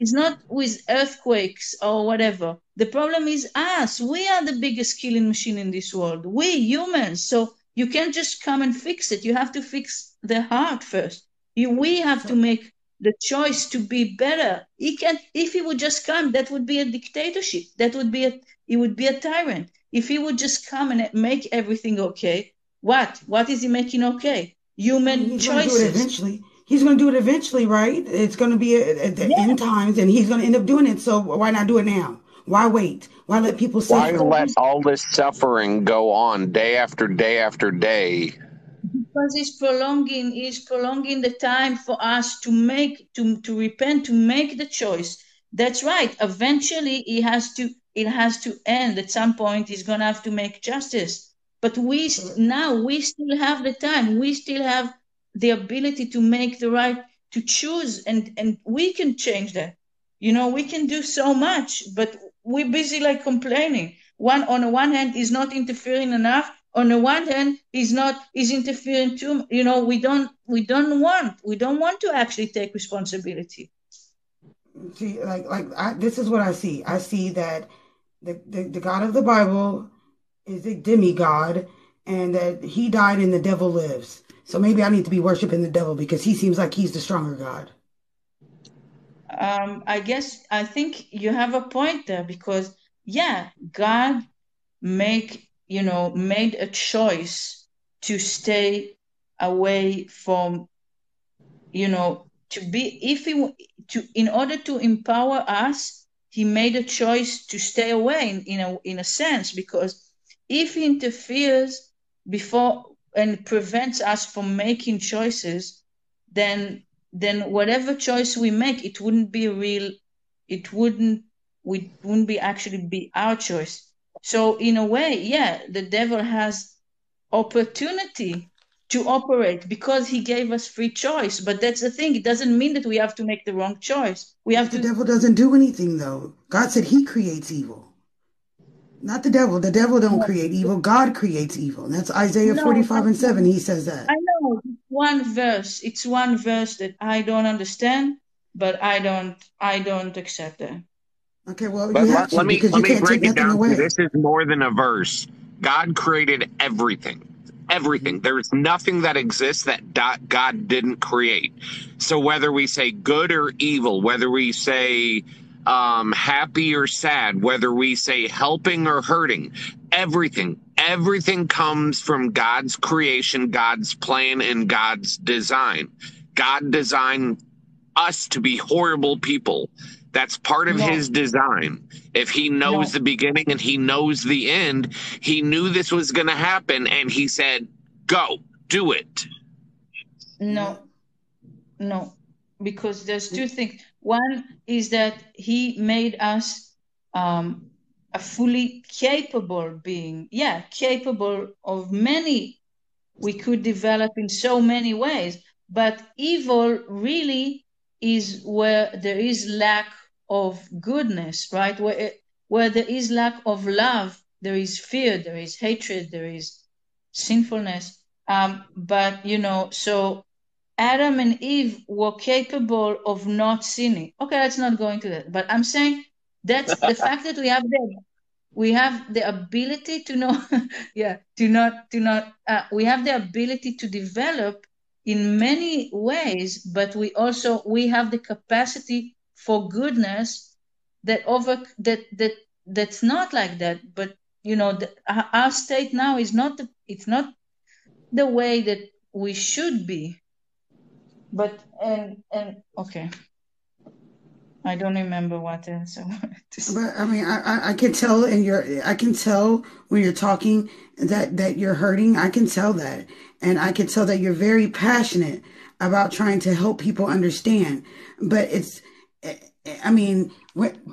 it's not with earthquakes or whatever. The problem is us. We are the biggest killing machine in this world. We humans. So you can't just come and fix it. You have to fix the heart first. You, we have to make the choice to be better. He can if he would just come, that would be a dictatorship. That would be a he would be a tyrant. If he would just come and make everything okay, what? What is he making okay? Human He's do it choices. eventually. He's going to do it eventually, right? It's going to be at at the Yeah. end times, and he's going to end up doing it. So why not do it now? Why wait? Why let people suffer? Why suffer? let all this suffering go on day after day after day? because he's prolonging he's prolonging the time for us to make to to repent to make the choice that's right eventually he has to it has to end at some point he's going to have to make justice but we now we still have the time we still have the ability to make the right to choose and and we can change that. You know we can do so much but we're busy like complaining. One on the one hand is not interfering enough. On the one hand is not is interfering too you know we don't we don't want we don't want to actually take responsibility. See like like I, this is what i see. I see that the, the the god of the bible is a demigod and that he died and the devil lives so maybe i need to be worshiping the devil because he seems like he's the stronger god. Um i guess i think you have a point there because yeah god make you know, made a choice to stay away from, you know, to be, if he, to, in order to empower us, he made a choice to stay away in, in a, in a sense, because if he interferes before and prevents us from making choices, then then whatever choice we make, it wouldn't be real. It wouldn't. We wouldn't be actually be our choice. So in a way, yeah, the devil has opportunity to operate because he gave us free choice. But that's the thing; it doesn't mean that we have to make the wrong choice. We have the to. The devil doesn't do anything, though. God said He creates evil, not the devil. The devil don't create evil. God creates evil. And that's Isaiah no, forty-five and seven. He says that. I know one verse. It's one verse that I don't understand, but I don't. I don't accept that. Okay, well, but let, let me let me break it down. Away. This is more than a verse. God created everything. Everything. Mm-hmm. There's nothing that exists that God didn't create. So whether we say good or evil, whether we say um, happy or sad, whether we say helping or hurting, everything, everything comes from God's creation, God's plan, and God's design. God designed us to be horrible people. That's part of his design. If he knows no. the beginning and he knows the end, he knew this was going to happen and he said, go, do it. No, no, because there's two things. One is that he made us um, a fully capable being. Yeah, capable of many. We could develop in so many ways, but evil really is where there is lack of goodness, right? Where, where there is lack of love, there is fear, there is hatred, there is sinfulness. Um, but, you know, so Adam and Eve were capable of not sinning. Okay, let's not go into that. But I'm saying that's the fact that we have the we have the ability to know, yeah, to not to not. Uh, we have the ability to develop in many ways, but we also we have the capacity for goodness that over that that that's not like that but you know the, our state now is not the it's not the way that we should be but and and okay I don't remember what I. But I mean, I, I can tell in your, I can tell when you're talking that that you're hurting. I can tell that, and I can tell that you're very passionate about trying to help people understand. But it's eh, eh, I mean,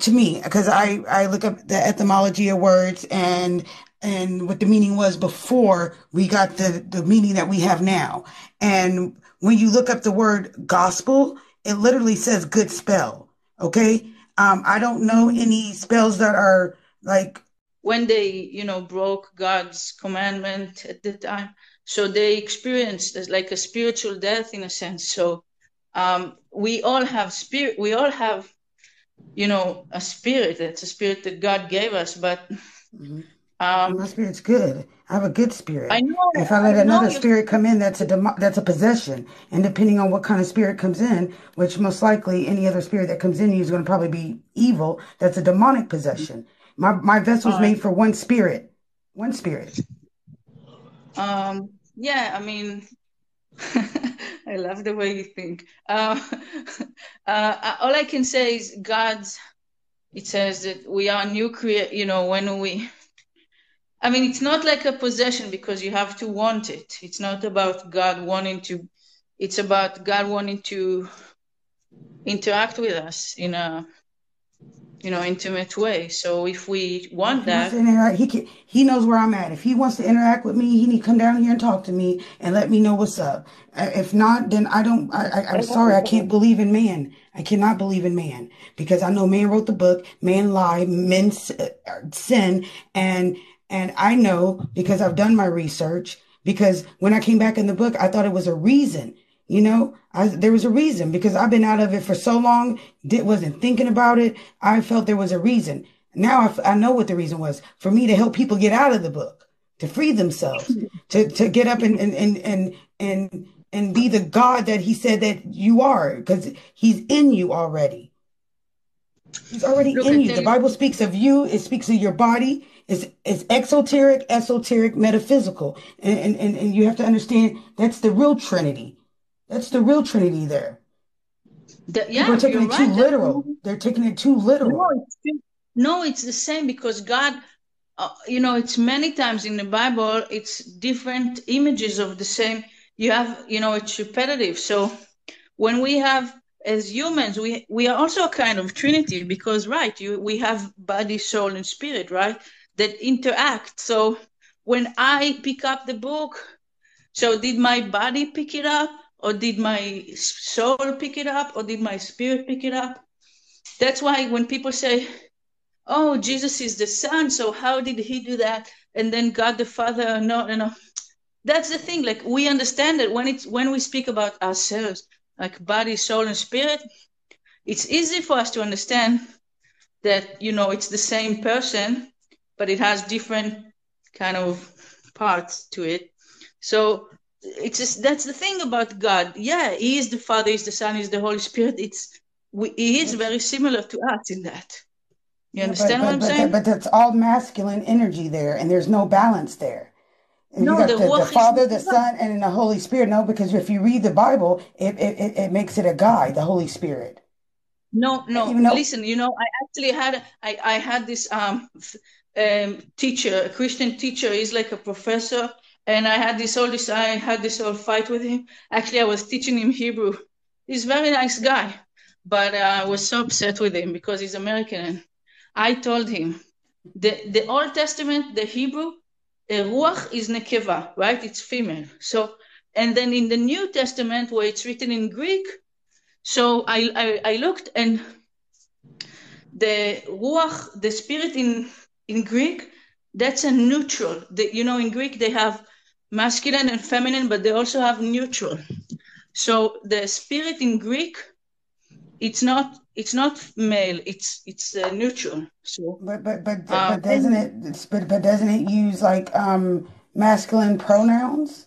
to me, because I, I look up the etymology of words and and what the meaning was before we got the, the meaning that we have now. And when you look up the word gospel, it literally says good spell. Okay. Um, I don't know any spells that are like when they, you know, broke God's commandment at the time. So they experienced like a spiritual death in a sense. So um, we all have spirit. We all have you know, a spirit. It's a spirit that God gave us, but mm-hmm. Um, my spirit's good. I have a good spirit. I know. If I let I another spirit come in, that's a dem- that's a possession. And depending on what kind of spirit comes in, which most likely any other spirit that comes in you is going to probably be evil. That's a demonic possession. My my vessel's uh, made for one spirit, one spirit. Um. Yeah. I mean, I love the way you think. Uh, uh, all I can say is God's. It says that we are new create. You know, when we I mean, it's not like a possession because you have to want it. It's not about God wanting to, it's about God wanting to interact with us in a, you know, intimate way. So if we want that, interact. He can, he knows where I'm at. If he wants to interact with me, he need to come down here and talk to me and let me know what's up. Uh, If not, then I don't. I, I, I'm sorry. I can't believe in man. I cannot believe in man because I know man wrote the book. Man lie. Men uh, sin. And and I know because I've done my research. Because when I came back in the book, I thought it was a reason. You know, I, there was a reason because I've been out of it for so long, did, wasn't thinking about it. I felt there was a reason. Now I, f- I know what the reason was for me to help people get out of the book, to free themselves, to, to get up and, and, and, and, and, and be the God that he said that you are because he's in you already. He's already look, in you. The Bible speaks of you. It speaks of your body. It's, it's exoteric, esoteric, metaphysical. And, and, and, and you have to understand that's the real Trinity. That's the real Trinity there. that, People are yeah, taking it too right. That's literal. They're taking it too No, literal. it's no, it's the same because God, uh, you know, it's many times in the Bible, it's different images of the same. You have, you know, it's repetitive. So when we have, as humans, we we are also a kind of Trinity because, right, you we have body, soul, and spirit, right, that interact. So when I pick up the book, so did my body pick it up, or did my soul pick it up, or did my spirit pick it up? That's why when people say, oh, Jesus is the Son, so how did he do that? And then God the Father, no, no, no. That's the thing. Like we understand that when it's when we speak about ourselves, like body, soul, and spirit, it's easy for us to understand that you know it's the same person, but it has different kind of parts to it. So it's just that's the thing about God. Yeah, He is the Father, He's the Son, He's the Holy Spirit. It's we, He is very similar to us in that. You Yeah, but understand what I'm but saying? but that's all masculine energy there, and there's no balance there. And No, the the, the Father, the. Son, and the Holy Spirit. No, because if you read the Bible, it it, it makes it a guy, the Holy Spirit. No, no. Even though Listen, you know, I actually had I, I had this um um teacher, a Christian teacher. He's like a professor, and I had this all this I had this whole fight with him. Actually, I was teaching him Hebrew. He's a very nice guy, but uh, I was so upset with him because he's American. And I told him the the Old Testament, the Hebrew, uh, ruach is nekeva, right? It's female. So, and then in the New Testament, where it's written in Greek, so I, I, I looked and the ruach, the spirit in in Greek, that's a neutral. The, you know, in Greek they have masculine and feminine, but they also have neutral. So the spirit in Greek, it's not it's not male. It's it's uh, neutral. So But but but um, but doesn't it but but doesn't it use like um masculine pronouns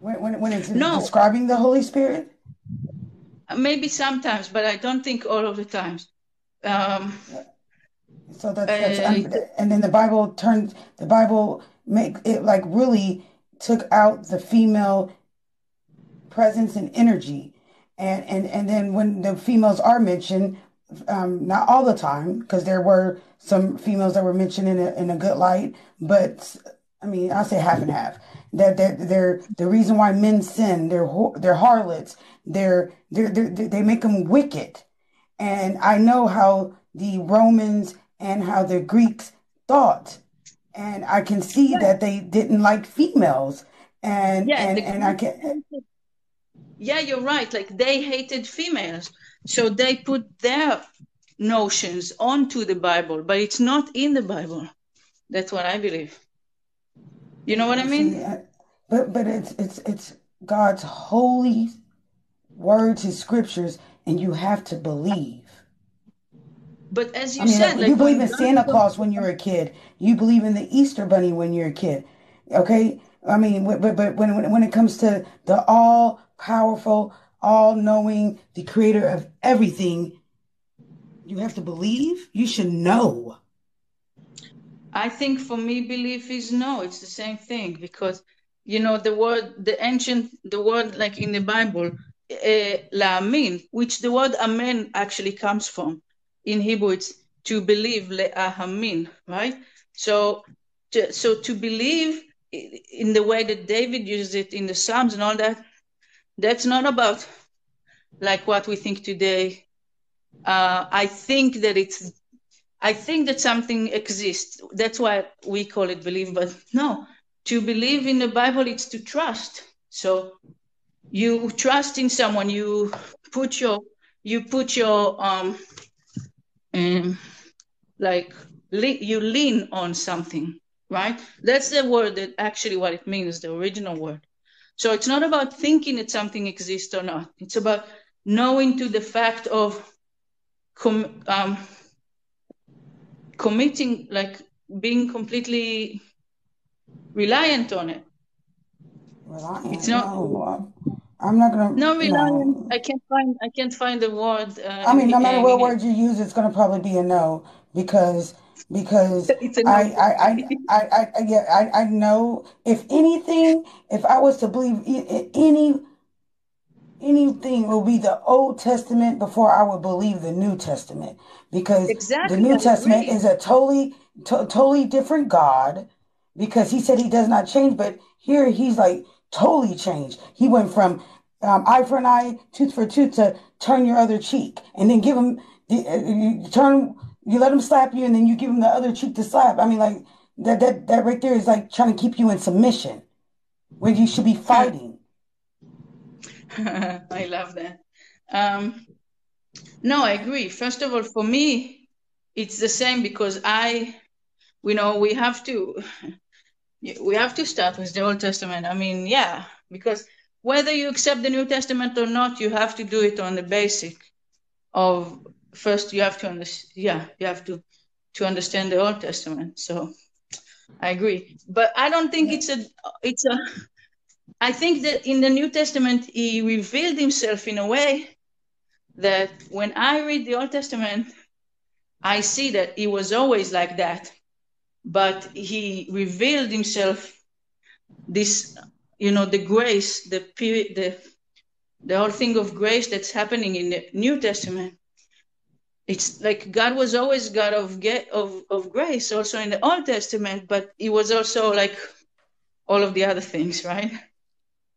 when when when it's no, describing the Holy Spirit? maybe sometimes, but I don't think all of the times. Um, So that's that's uh, un, and then the Bible turned the Bible make it like really took out the female presence and energy. And and and then when the females are mentioned, um, not all the time, because there were some females that were mentioned in a in a good light, but I mean, I say half and half. That that they're the reason why men sin. They're they're harlots. They're they're, they're they make them wicked. And I know how the Romans and how the Greeks thought, and I can see yeah, that they didn't like females. And yeah, and and I can Yeah, you're right. Like they hated females. So they put their notions onto the Bible, but it's not in the Bible. That's what I believe. You know what I see, mean? but but it's it's it's God's holy words, His scriptures, and you have to believe. But as I you mean, said, like you like believe in God Santa Claus when you're a kid. You believe in the Easter Bunny when you're a kid. Okay? I mean, but but when when it comes to the all powerful, all knowing, the creator of everything, you have to believe. You should know. I think for me, belief is no, it's the same thing because, you know, the word, the ancient, the word like in the Bible, uh, la'amin, which the word amen actually comes from. In Hebrew, it's to believe, le'ahamin, right? So to, so to believe in the way that David uses it in the Psalms and all that, that's not about like what we think today. Uh, I think that it's, I think that something exists. That's why we call it believe. But no, to believe in the Bible, it's to trust. So you trust in someone. You put your, you put your, um, um like le- you lean on something right? That's the word that actually what it means, the original word. So it's not about thinking that something exists or not. It's about knowing to the fact of com- um, committing, like being completely reliant on it. Reliant? It's not. No, I'm not gonna. No reliant. No. I can't find. I can't find the word. Uh, I mean, no matter what word you use, it's gonna probably be a no because because I, I, I, I, I, yeah, I, I know if anything, if I was to believe any, anything will be the Old Testament before I would believe the New Testament because exactly. the New Testament is a totally, to, totally different God because he said he does not change, but here he's like totally changed. He went from um, eye for an eye, tooth for tooth to turn your other cheek and then give him the, uh, turn you let him slap you and then you give him the other cheek to slap. I mean, like that that that right there is like trying to keep you in submission where you should be fighting. I love that. Um, no, I agree. First of all, for me, it's the same because I, you know, we have to, we have to start with the Old Testament. I mean, yeah, because whether you accept the New Testament or not, you have to do it on the basic of first you have to understand yeah you have to to understand the old testament so i agree but i don't think yeah. it's a it's a i think that in the new testament he revealed himself in a way that when i read the old testament i see that he was always like that but he revealed himself this you know the grace the period the the whole thing of grace that's happening in the new testament it's like God was always God of get of, of grace also in the Old Testament, but he was also like all of the other things, right?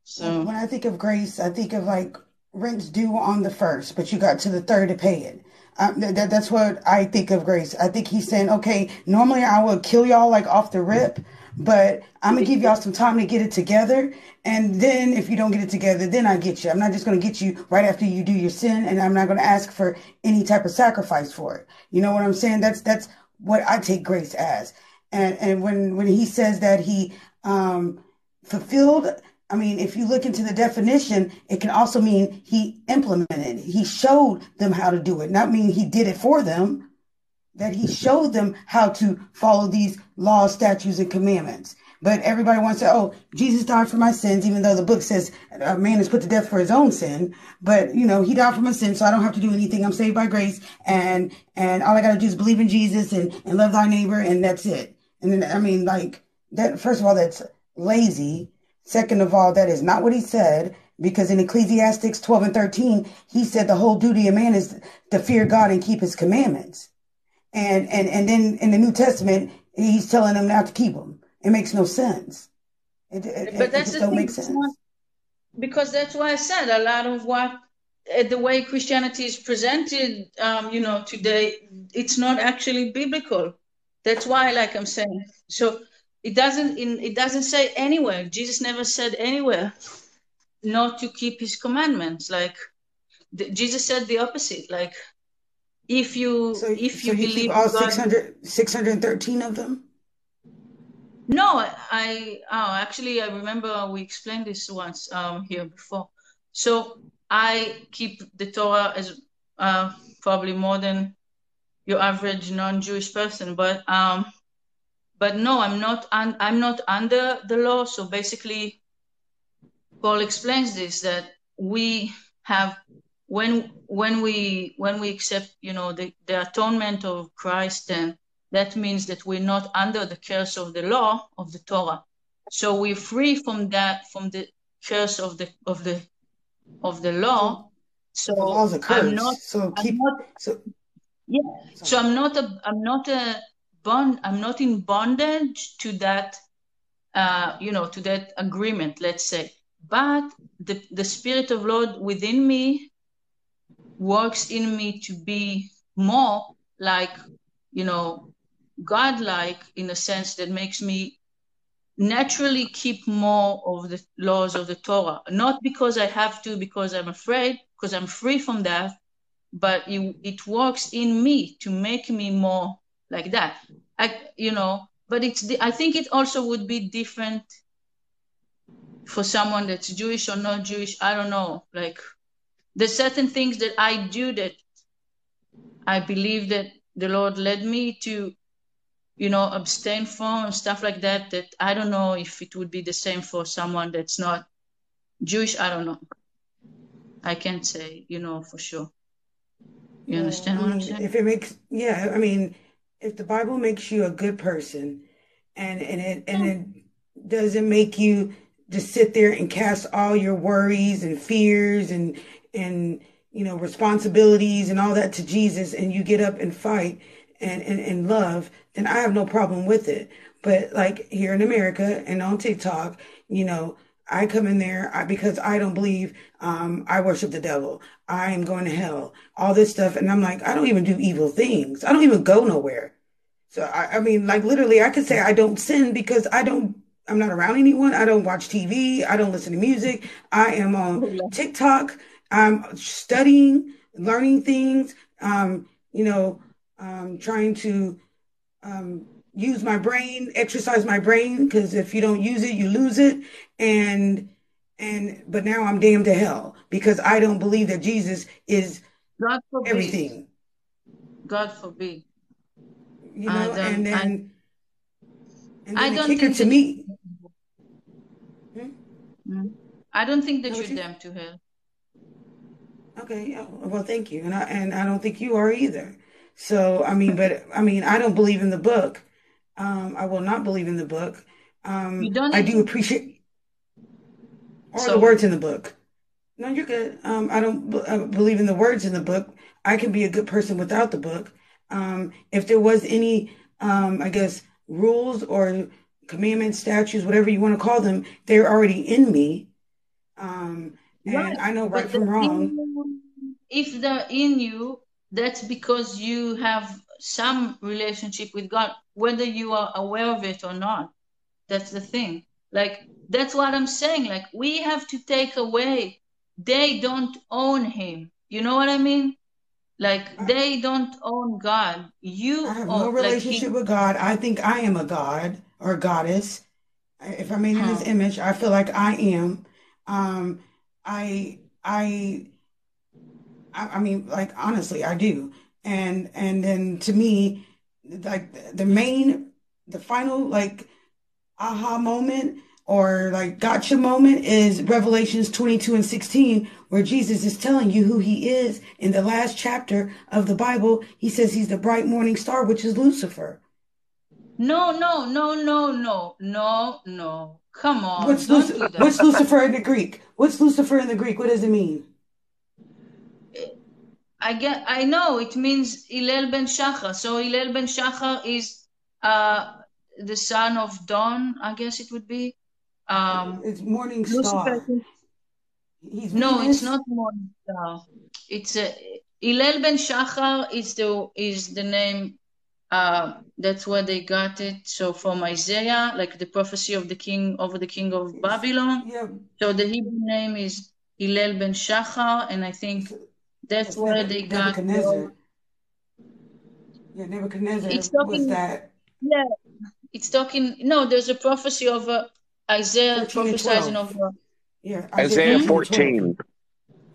So when I think of grace, I think of like rent's due on the first, but you got to the third to pay it. Um, that, that's what I think of grace. I think he's saying, okay, normally I would kill y'all like off the rip, but I'm gonna give y'all some time to get it together. And then if you don't get it together, then I get you. I'm not just gonna get you right after you do your sin, and I'm not gonna ask for any type of sacrifice for it. You know what I'm saying? That's that's what I take grace as. And and when when he says that he um, fulfilled, I mean, if you look into the definition, it can also mean he implemented. He showed them how to do it. Not mean he did it for them that he showed them how to follow these laws, statutes, and commandments. But everybody wants to, oh, Jesus died for my sins, even though the book says a man is put to death for his own sin. But you know, he died for my sins, so I don't have to do anything. I'm saved by grace, and and all I gotta do is believe in Jesus and and love thy neighbor, and that's it. And then I mean, like that. First of all, that's lazy. Second of all, that is not what he said. Because in Ecclesiastics 12 and 13, he said the whole duty of man is to fear God and keep his commandments. And, and, and then in the New Testament, he's telling them not to keep them. It makes no sense. It, it, but that's it don't make sense. Not, because that's why I said a lot of what uh, the way Christianity is presented, um, you know, today, it's not actually biblical. That's why, like I'm saying, so it doesn't in it doesn't say anywhere. Jesus never said anywhere not to keep his commandments. Like the, Jesus said the opposite. Like if you so, if so you, you believe all God, 600, 613 of them? No i oh actually i remember we explained this once um, here before. So i keep the torah as uh, probably more than your average non-jewish person but um but no i'm not un- i'm not under the law. So basically paul explains this that we have when when we when we accept you know the, the atonement of christ then that means that we're not under the curse of the law of the torah. So we're free from that from the curse of the of the of the law. So i'm not so keep not, so yeah. So i'm not a i'm not a bond i'm not in bondage to that uh, you know to that agreement let's say. But the, the spirit of lord within me works in me to be more like you know godlike in a sense that makes me naturally keep more of the laws of the torah. Not because i have to because i'm afraid because i'm free from that but it, it works in me to make me more like that. I, you know but it's the, i think it also would be different for someone that's jewish or not jewish. I don't know. Like there's certain things that i do that i believe that the lord led me to you know abstain from stuff like that that i don't know if it would be the same for someone that's not jewish. I don't know. I can't say you know for sure. You understand Well, I what i'm mean, saying? if it makes, yeah, I mean, if the Bible makes you a good person and and it and it doesn't make you just sit there and cast all your worries and fears and and you know responsibilities and all that to Jesus and you get up and fight and and, and love, then I have no problem with it. But like here in America and on TikTok, you know, I come in there I, because I don't believe um, I worship the devil. I am going to hell. All this stuff, and I'm like, I don't even do evil things. I don't even go nowhere. So I, I mean, like literally, I could say I don't sin because I don't. I'm not around anyone. I don't watch TV. I don't listen to music. I am on TikTok. I'm studying, learning things. Um, you know, um, trying to um, use my brain, exercise my brain, because if you don't use it, you lose it. And and but now I'm damned to hell because I don't believe that Jesus is god forbid everything, god forbid you i know. And i then and i then the don't kicker think to me, Hmm? Mm. i don't think that you're damned to hell Okay, yeah, well, thank you, and I and I don't think you are either. So I mean, but I mean, I don't believe in the book. Um, I will not believe in the book. you Um, don't I do appreciate or the words in the book. No, you're good. Um, I don't b- uh, believe in the words in the book. I can be a good person without the book. Um, if there was any, um, I guess, rules or commandments, statutes, whatever you want to call them, they're already in me. Um, and Right, I know right but from wrong. if they're in you, that's because you have some relationship with God, whether you are aware of it or not. That's the thing. Like that's what I'm saying. Like we have to take away. They don't own him. You know what I mean? Like I, they don't own God. I You have no own. Like relationship he. with God. I think I am a god or a goddess. If I'm in His image, I feel like I am. Um, I, I, I, mean, like honestly, I do. And and then to me, like the main, the final like aha moment or like gotcha moment is Revelations 22 and 16, where Jesus is telling you who he is in the last chapter of the Bible. He says he's the bright morning star, which is Lucifer. No, no, no, no, no, no, no. Come on, What's don't Lucifer? What's Lucifer in the Greek? What's Lucifer in the Greek? What does it mean? I get, I know it means Hillel ben Shachar. So Hillel ben Shachar is uh, the son of dawn, I guess it would be. Um, It's morning star. He's No, it's not morning star. It's a Hillel ben Shachar is the is the name. Uh, that's where they got it. So from Isaiah, like the prophecy of the king over the king of Babylon. Yeah, So the Hebrew name is Hillel ben Shachar, and I think that's it's where Nebu- they got Nebuchadnezzar. Yeah, Nebuchadnezzar It's was talking, that yeah, it's talking. No, there's a prophecy of uh, Isaiah 14 and prophesizing of. Uh, Yeah, Isaiah Isaiah 14 12. 14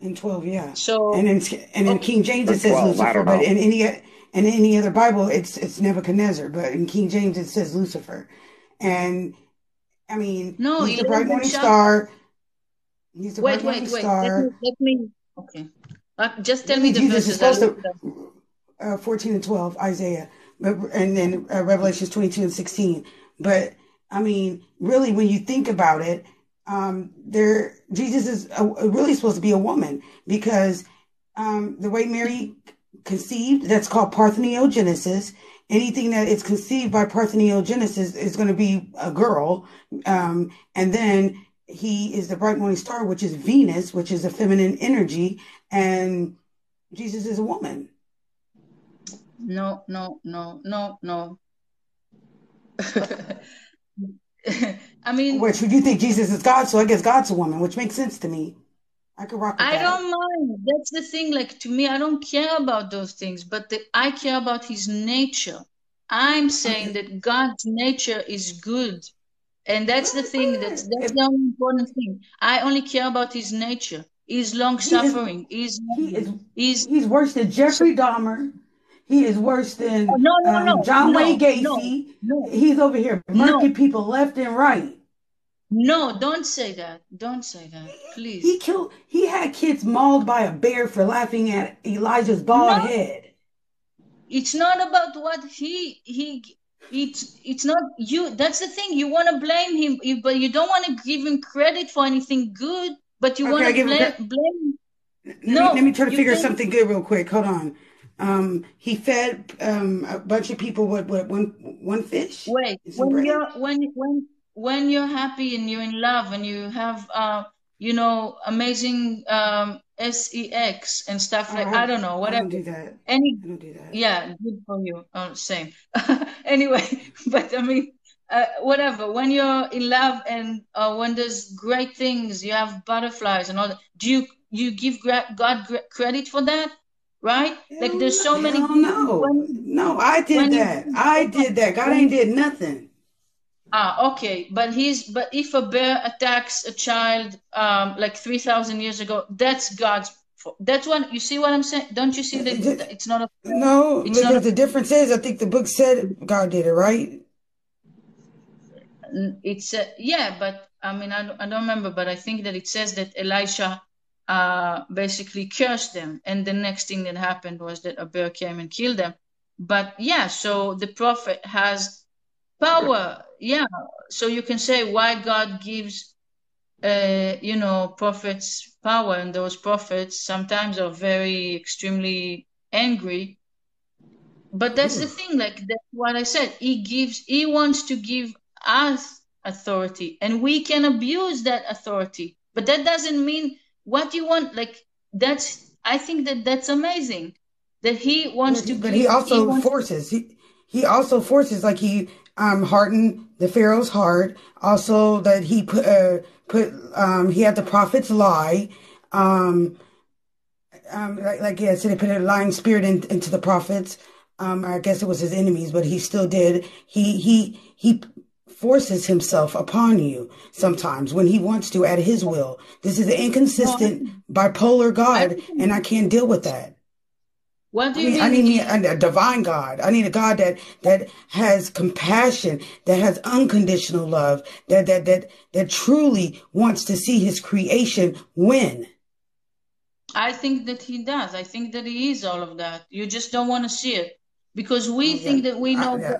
And 12, yeah. so, And in and in okay, King James it says 12, Lucifer, but in any in any other Bible it's it's Nebuchadnezzar, but in King James it says Lucifer. And I mean, no, he's the bright morning Shachar. star. He's the Wait, bright morning wait, wait. Let me, let me. Okay, uh, just tell me Really, the Jesus is verses. I'll supposed look it up. to uh, 14 and 12, Isaiah, but and then uh, Revelations 22 and 16. But I mean, really, when you think about it, um, there Jesus is a, really supposed to be a woman because um, the way Mary conceived, that's called parthenogenesis. Anything that is conceived by parthenogenesis is going to be a girl. Um, and then he is the bright morning star, which is Venus, which is a feminine energy. And Jesus is a woman. No, no, no, no, no. I mean, which you think Jesus is God, so I guess God's a woman, which makes sense to me. I could rock. I that. don't mind. That's the thing. Like to me, I don't care about those things, but the, I care about His nature. I'm saying that God's nature is good, and that's the thing. That's that's the only important thing. I only care about His nature. He's long suffering. He's he is he's he's worse than Jeffrey Dahmer. He is worse than oh, no, no, um, no, John Wayne Gacy. He's over here murking people left and right. No, don't say that. Don't say that, please. He killed. He had kids mauled by a bear for laughing at Elijah's bald head. It's not about what he he. It's it's not you. That's the thing. You want to blame him, but you don't want to give him credit for anything good. But you Okay, want to blame blame. Let No, me, let me try to figure think- something good real quick. Hold on. Um, he fed um, a bunch of people with, with one one fish. Wait, when bread. you're when when when you're happy and you're in love and you have uh you know amazing um sex and stuff like I don't know I whatever don't do that. any I don't do that. yeah good for you oh same anyway but I mean uh, whatever when you're in love and uh, when there's great things you have butterflies and all that do you you give gra- God gra- credit for that right like there's so many no, no, I did when you- that. I did that. God ain't did nothing. Ah, okay, but he's but if a bear attacks a child um like 3000 years ago, that's God's that's what you see what I'm saying? Don't you see that it's, not a No, It's not a- the difference is, I think the book said God did it, right? it's a, yeah, but I mean I I don't remember, but I think that it says that Elisha uh basically cursed them and the next thing that happened was that a bear came and killed them. But yeah, so the prophet has power. Yeah, so you can say why God gives uh, you know, prophets power, and those prophets sometimes are very extremely angry. But that's the thing, like that's what I said. He gives, he wants to give us authority, and we can abuse that authority. But that doesn't mean what do you want. Like that's, I think that that's amazing that he wants to. he, but he also wants- forces. He he also forces like he um hardened the Pharaoh's heart. Also that he put uh, put um he had the prophets lie. Um, um like, like yeah, so they put a lying spirit in, into the prophets. Um, I guess it was his enemies, but he still did. He he he forces himself upon you sometimes when he wants to at his will. This is an inconsistent bipolar God, and I can't deal with that. What do I you need, mean? I need a, a divine God. I need a God that that has compassion, that has unconditional love, that that that that truly wants to see His creation win. I think that he does. I think that he is all of that. You just don't want to see it because we oh, Yeah. think that we know. I, yeah.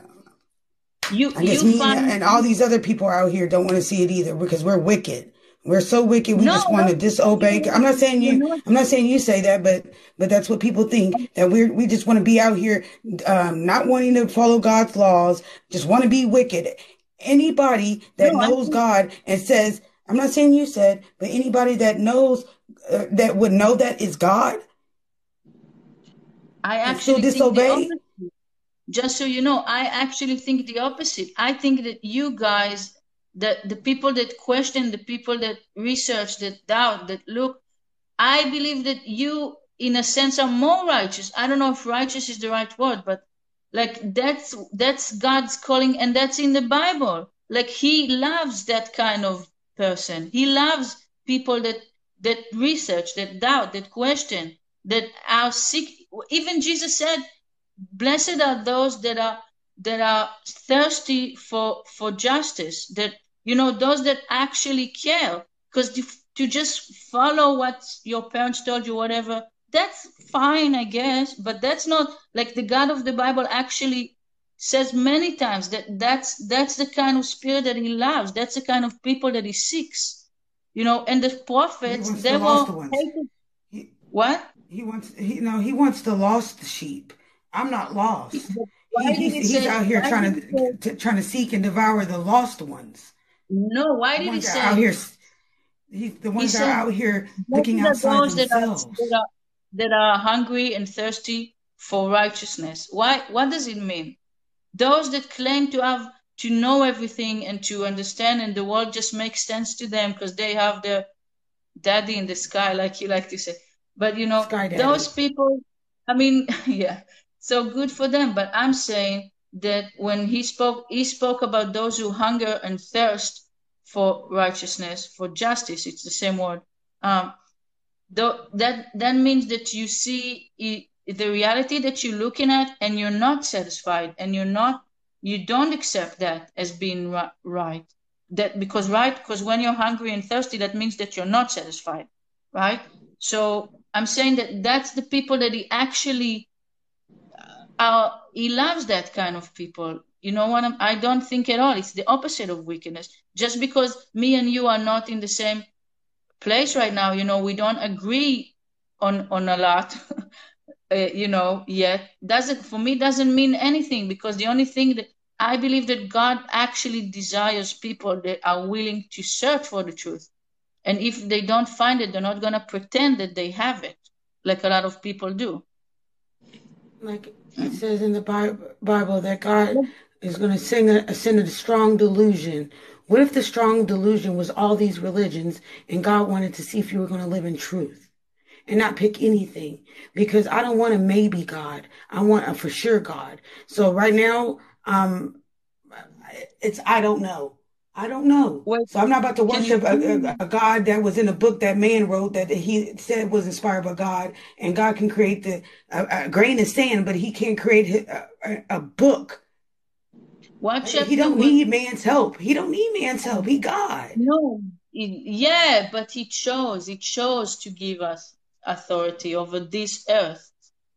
You I guess you me find and all these other people out here don't want to see it either because we're wicked. We're so wicked. We No, just want to disobey. I'm not saying you. I'm not saying you say that, but but that's what people think that we're we just want to be out here, um, not wanting to follow God's laws, just want to be wicked. Anybody that No, knows God and says, I'm not saying you said, but anybody that knows uh, that would know that is God. I actually disobey? Just so you know, I actually think the opposite. I think that you guys, the the people that question, the people that research, that doubt, that look, I believe that you, in a sense, are more righteous. I don't know if righteous is the right word, but like that's that's God's calling, and that's in the Bible. Like He loves that kind of person. He loves people that that research, that doubt, that question, that are sick. Even Jesus said, "Blessed are those that are that are thirsty for for justice." That you know, those that actually care. Because to, to just follow what your parents told you, whatever, that's fine, I guess. But that's not like the God of the Bible actually says many times that that's that's the kind of spirit that He loves. That's the kind of people that He seeks. You know, and the prophets, they the were. He, What? He wants he no he wants the lost sheep. I'm not lost. Why He, did he's he he's say? out here trying he say? to, to trying to seek and devour the lost ones. No. Why did he that out say? here. He's the He ones that are out here looking outside those that are, themselves. that are that are hungry and thirsty for righteousness. Why? What does it mean? Those that claim to have to know everything and to understand, and the world just makes sense to them because they have their daddy in the sky, like you like to say. But you know, those people, I mean, yeah, so good for them. But I'm saying that when he spoke, he spoke about those who hunger and thirst for righteousness, for justice. It's the same word. Um, though that that means that you see i- the reality that you're looking at, and you're not satisfied, and you're not, you don't accept that as being right. That because right, because when you're hungry and thirsty, that means that you're not satisfied, right? So I'm saying that that's the people that he actually he loves that kind of people. You know what? I'm, I don't think at all. It's the opposite of wickedness. Just because me and you are not in the same place right now, you know, we don't agree on on a lot, uh, you know, yet doesn't for me doesn't mean anything because the only thing that I believe that God actually desires people that are willing to search for the truth. And if they don't find it, they're not gonna pretend that they have it, like a lot of people do. Like it says in the Bible that God is going to sing a, a strong delusion. What if the strong delusion was all these religions and God wanted to see if you were going to live in truth and not pick anything? Because I don't want a maybe God. I want a for sure God. So right now, um, it's I don't know. I don't know. So I'm not about to can you worship a, a, God that was in a book that man wrote that he said was inspired by God, and God can create the a, a grain of sand, but He can't create a, a, book. what He don't need man's help. He don't need man's help. He God. No, yeah, but he chose, he chose to give us authority over this earth.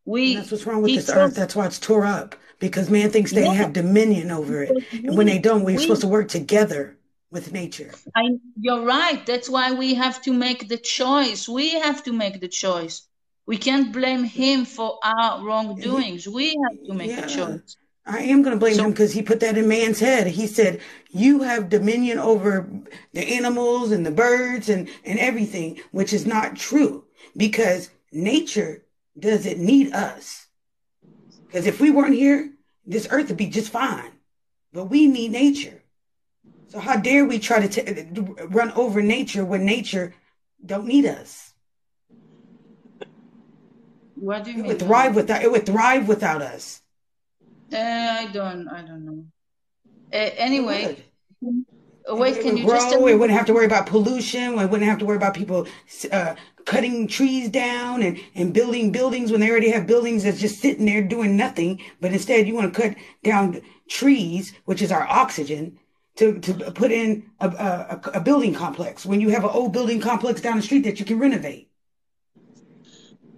And We, that's what's wrong with this earth. That's why it's tore up because man thinks they yeah, have dominion over it, and when they don't, we're supposed to work together with nature. I, you're right. That's why we have to make the choice. We have to make the choice. We can't blame him for our wrongdoings. We have to make the yeah. choice. I am going to blame him because he put that in man's head. He said, You have dominion over the animals and the birds and, and everything, which is not true because nature doesn't need us. Because if we weren't here, this earth would be just fine. But we need nature. So how dare we try to t- run over nature when nature don't need us? what do you It mean would thrive without it would thrive without us. Uh, I don't, I don't know. Uh, anyway, would. uh, wait, would- it can would you just tell grow. me It the wouldn't have to worry about pollution. We wouldn't have to worry about people uh, cutting trees down and, and building buildings when they already have buildings that's just sitting there doing nothing. But instead, you want to cut down trees, which is our oxygen, to, to put in a, a, a building complex when you have an old building complex down the street that you can renovate.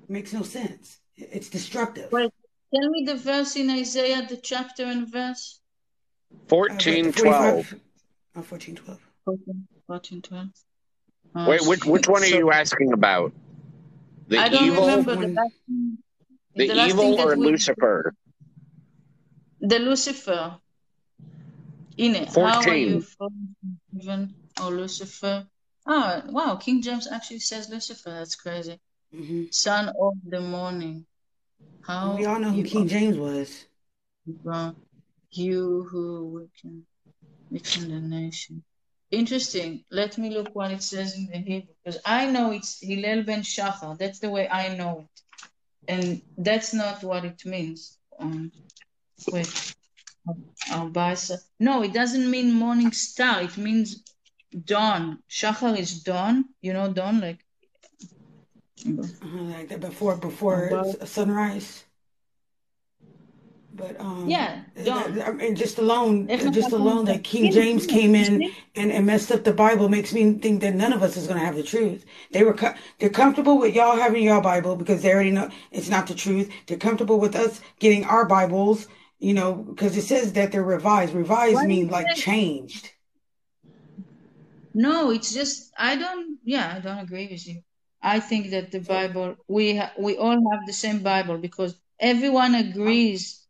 makes no sense. It's destructive. Wait, tell me the verse in Isaiah, the chapter and verse. Uh, 14, 45? 12. Oh, 14, 12. 14, 14, 12. Oh, Wait, which, which one are so you asking about? The I don't evil, remember the last thing, the the last evil that or we Lucifer? the Lucifer. Ine, how are you 14. from heaven, or Lucifer? Oh, wow, King James actually says Lucifer. That's crazy. hmm Son of the morning. And we all know who King James was. you who weaken, weaken the nation. Interesting. Let me look what it says in the Hebrew because I know it's Hillel ben Shachar. That's the way I know it, and that's not what it means. Um, wait. No, it doesn't mean morning star. It means dawn. Shachar is dawn. You know dawn, like Uh-huh, like that before before sunrise. But um, yeah, dawn. I mean, just alone, just alone that King James came in and, and messed up the Bible makes me think that none of us is going to have the truth. They were co- they're comfortable with y'all having your Bible because they already know it's not the truth. They're comfortable with us getting our Bibles, you know, because it says that they're revised. Revised What mean like changed. No, it's just I don't. Yeah, I don't agree with you. I think that the Bible we ha- we all have the same Bible because everyone agrees on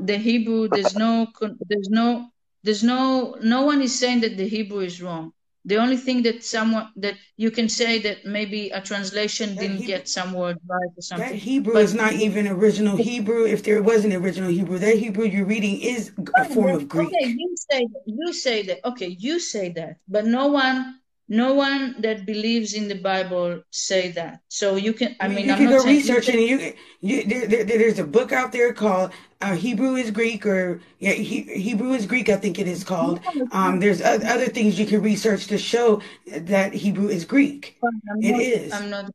the Hebrew. There's no there's no there's no no one is saying that the Hebrew is wrong. The only thing that someone that you can say that maybe a translation That didn't Hebrew- get some word right or something. That. Hebrew But- is not even original Hebrew. If there was an original Hebrew, that Hebrew you're reading is a form of Greek. Okay, you say you say that. Okay, you say that, but no one, no one that believes in the Bible say that. So you can. I mean, you I'm can not go research it. And you, you there, there, there's a book out there called uh, Hebrew is Greek, or yeah, he, Hebrew is Greek. I think it is called. Um, there's other things you can research to show that Hebrew is Greek. I'm It not, is. I'm not.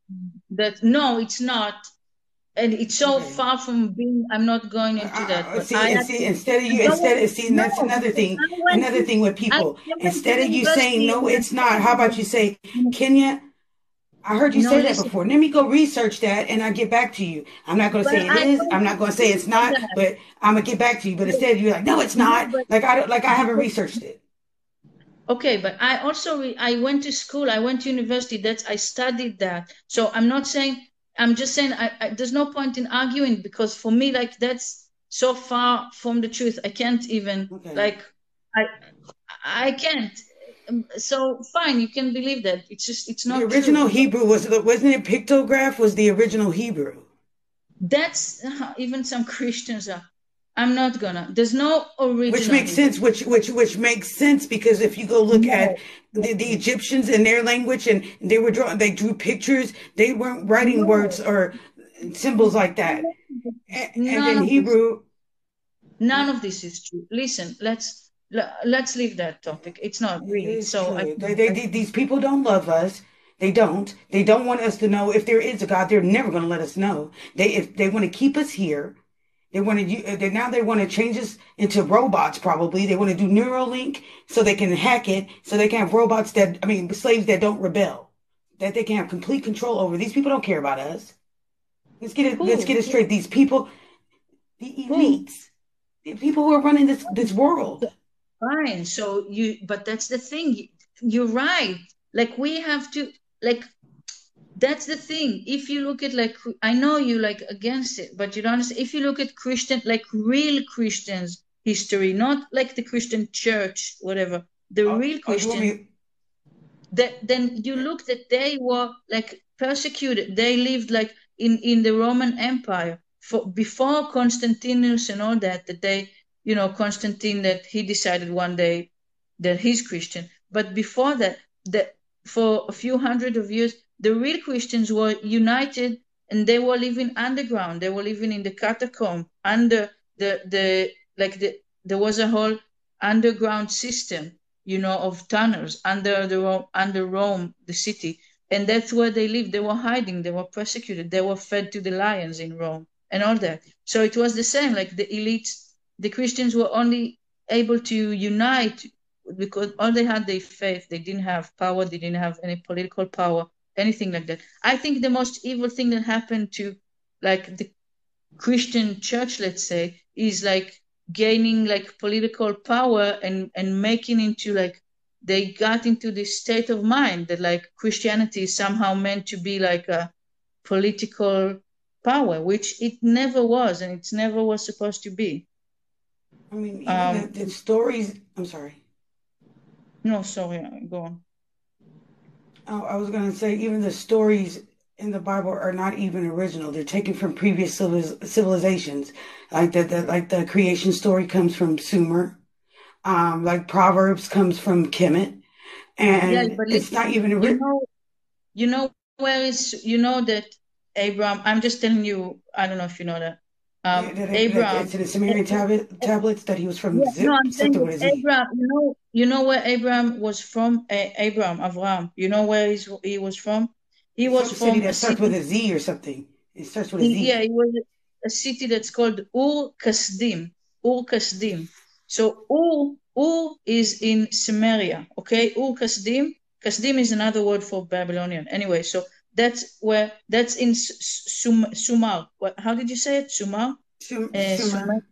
That no, it's not, and it's so Okay. far from being. I'm not going into Uh, that. uh, see, I and see, instead of you, No, instead of see, and that's another thing. Another to- thing with people. Instead of you saying no, it's not. How about you say, Kenya? I heard you No, say that before. Let me go research that and I get back to you. I'm not going to say it I, is. I'm not going to say it's not. But I'm gonna get back to you. But instead, you're like, no, it's not. Like I don't. Like I haven't researched it. Okay, but I also re- I went to school. I went to university. That's I studied that. So I'm not saying. I'm just saying. I, I, there's no point in arguing because for me, like that's so far from the truth. I can't even Okay. like. I I can't. So fine, you can believe that. It's just it's not The original true. Hebrew was wasn't it pictograph was the original Hebrew. That's uh, even some Christians are. I'm not gonna. There's no original. Which makes Hebrew. sense. Which which which makes sense because if you go look at the, the Egyptians and their language and they were drawing, they drew pictures. They weren't writing No. words or symbols like that. And, and None then of this. Hebrew. None of this is true. Listen, let's le- let's leave that topic. It's not really. It's So. I, they, they, they- these people don't love us. They don't. They don't want us to know if there is a God. They're never going to let us know. They if they want to keep us here. They want to. Uh, they now they want to change us into robots. Probably they want to do Neuralink so they can hack it. So they can have robots that I mean slaves that don't rebel. That they can have complete control over. These people don't care about us. Let's get it. Who? Let's get it straight. These people, the elites, the people who are running this this world. fine. So you, but that's the thing. You're right. Like we have to, like, that's the thing. If you look at like, I know you like against it, but you don't understand. If you look at Christian, like real Christians history, not like the Christian church, whatever, the Oh, real oh, you Christian. that then you look that they were like persecuted they lived like in in the roman empire for before constantinus and all that that they you know constantine that he decided one day that he's christian but before that that for a few hundred of years the real christians were united and they were living underground they were living in the catacomb under the the like the there was a whole underground system you know, of tunnels under the under Rome, the city, and that's where they lived. They were hiding. They were persecuted. They were fed to the lions in Rome, and all that. So it was the same. Like the elites, the Christians were only able to unite because all they had their faith. They didn't have power. They didn't have any political power, anything like that. I think the most evil thing that happened to, like the Christian church, let's say, is like gaining like political power and and making into like they got into this state of mind that like Christianity is somehow meant to be like a political power, which it never was, and it's never was supposed to be. I mean, Um, the, the stories. I'm sorry. No, sorry, go on. Oh, I was going to say, even the stories in the Bible are not even original. They're taken from previous civiliz- civilizations. Like the, the like the creation story comes from Sumer. Um, like Proverbs comes from Kemet, and Yeah, it's not even You original. know, you know where is you know that Abraham. I'm just telling you. I don't know if you know that. Um, that Abraham. it's in the Sumerian tablet, tablets that he was from Yeah, Zip, no, I'm saying something with that a Z. Abraham. You know, you know where Abraham was from. A- Abraham, Avraham. You know where he's, he was from. He was Some city from a that starts with city. a Z or something. It starts with a Z. Yeah, it was a city that's called Ur Kasdim. Ur Kasdim. So Ur Ur is in Samaria. Okay, Ur Kasdim. Kasdim is another word for Babylonian. Anyway, so that's where that's in S- S- Sum, Sumar. What? How did you say it? Sumar. Sum- Uh, Sumer.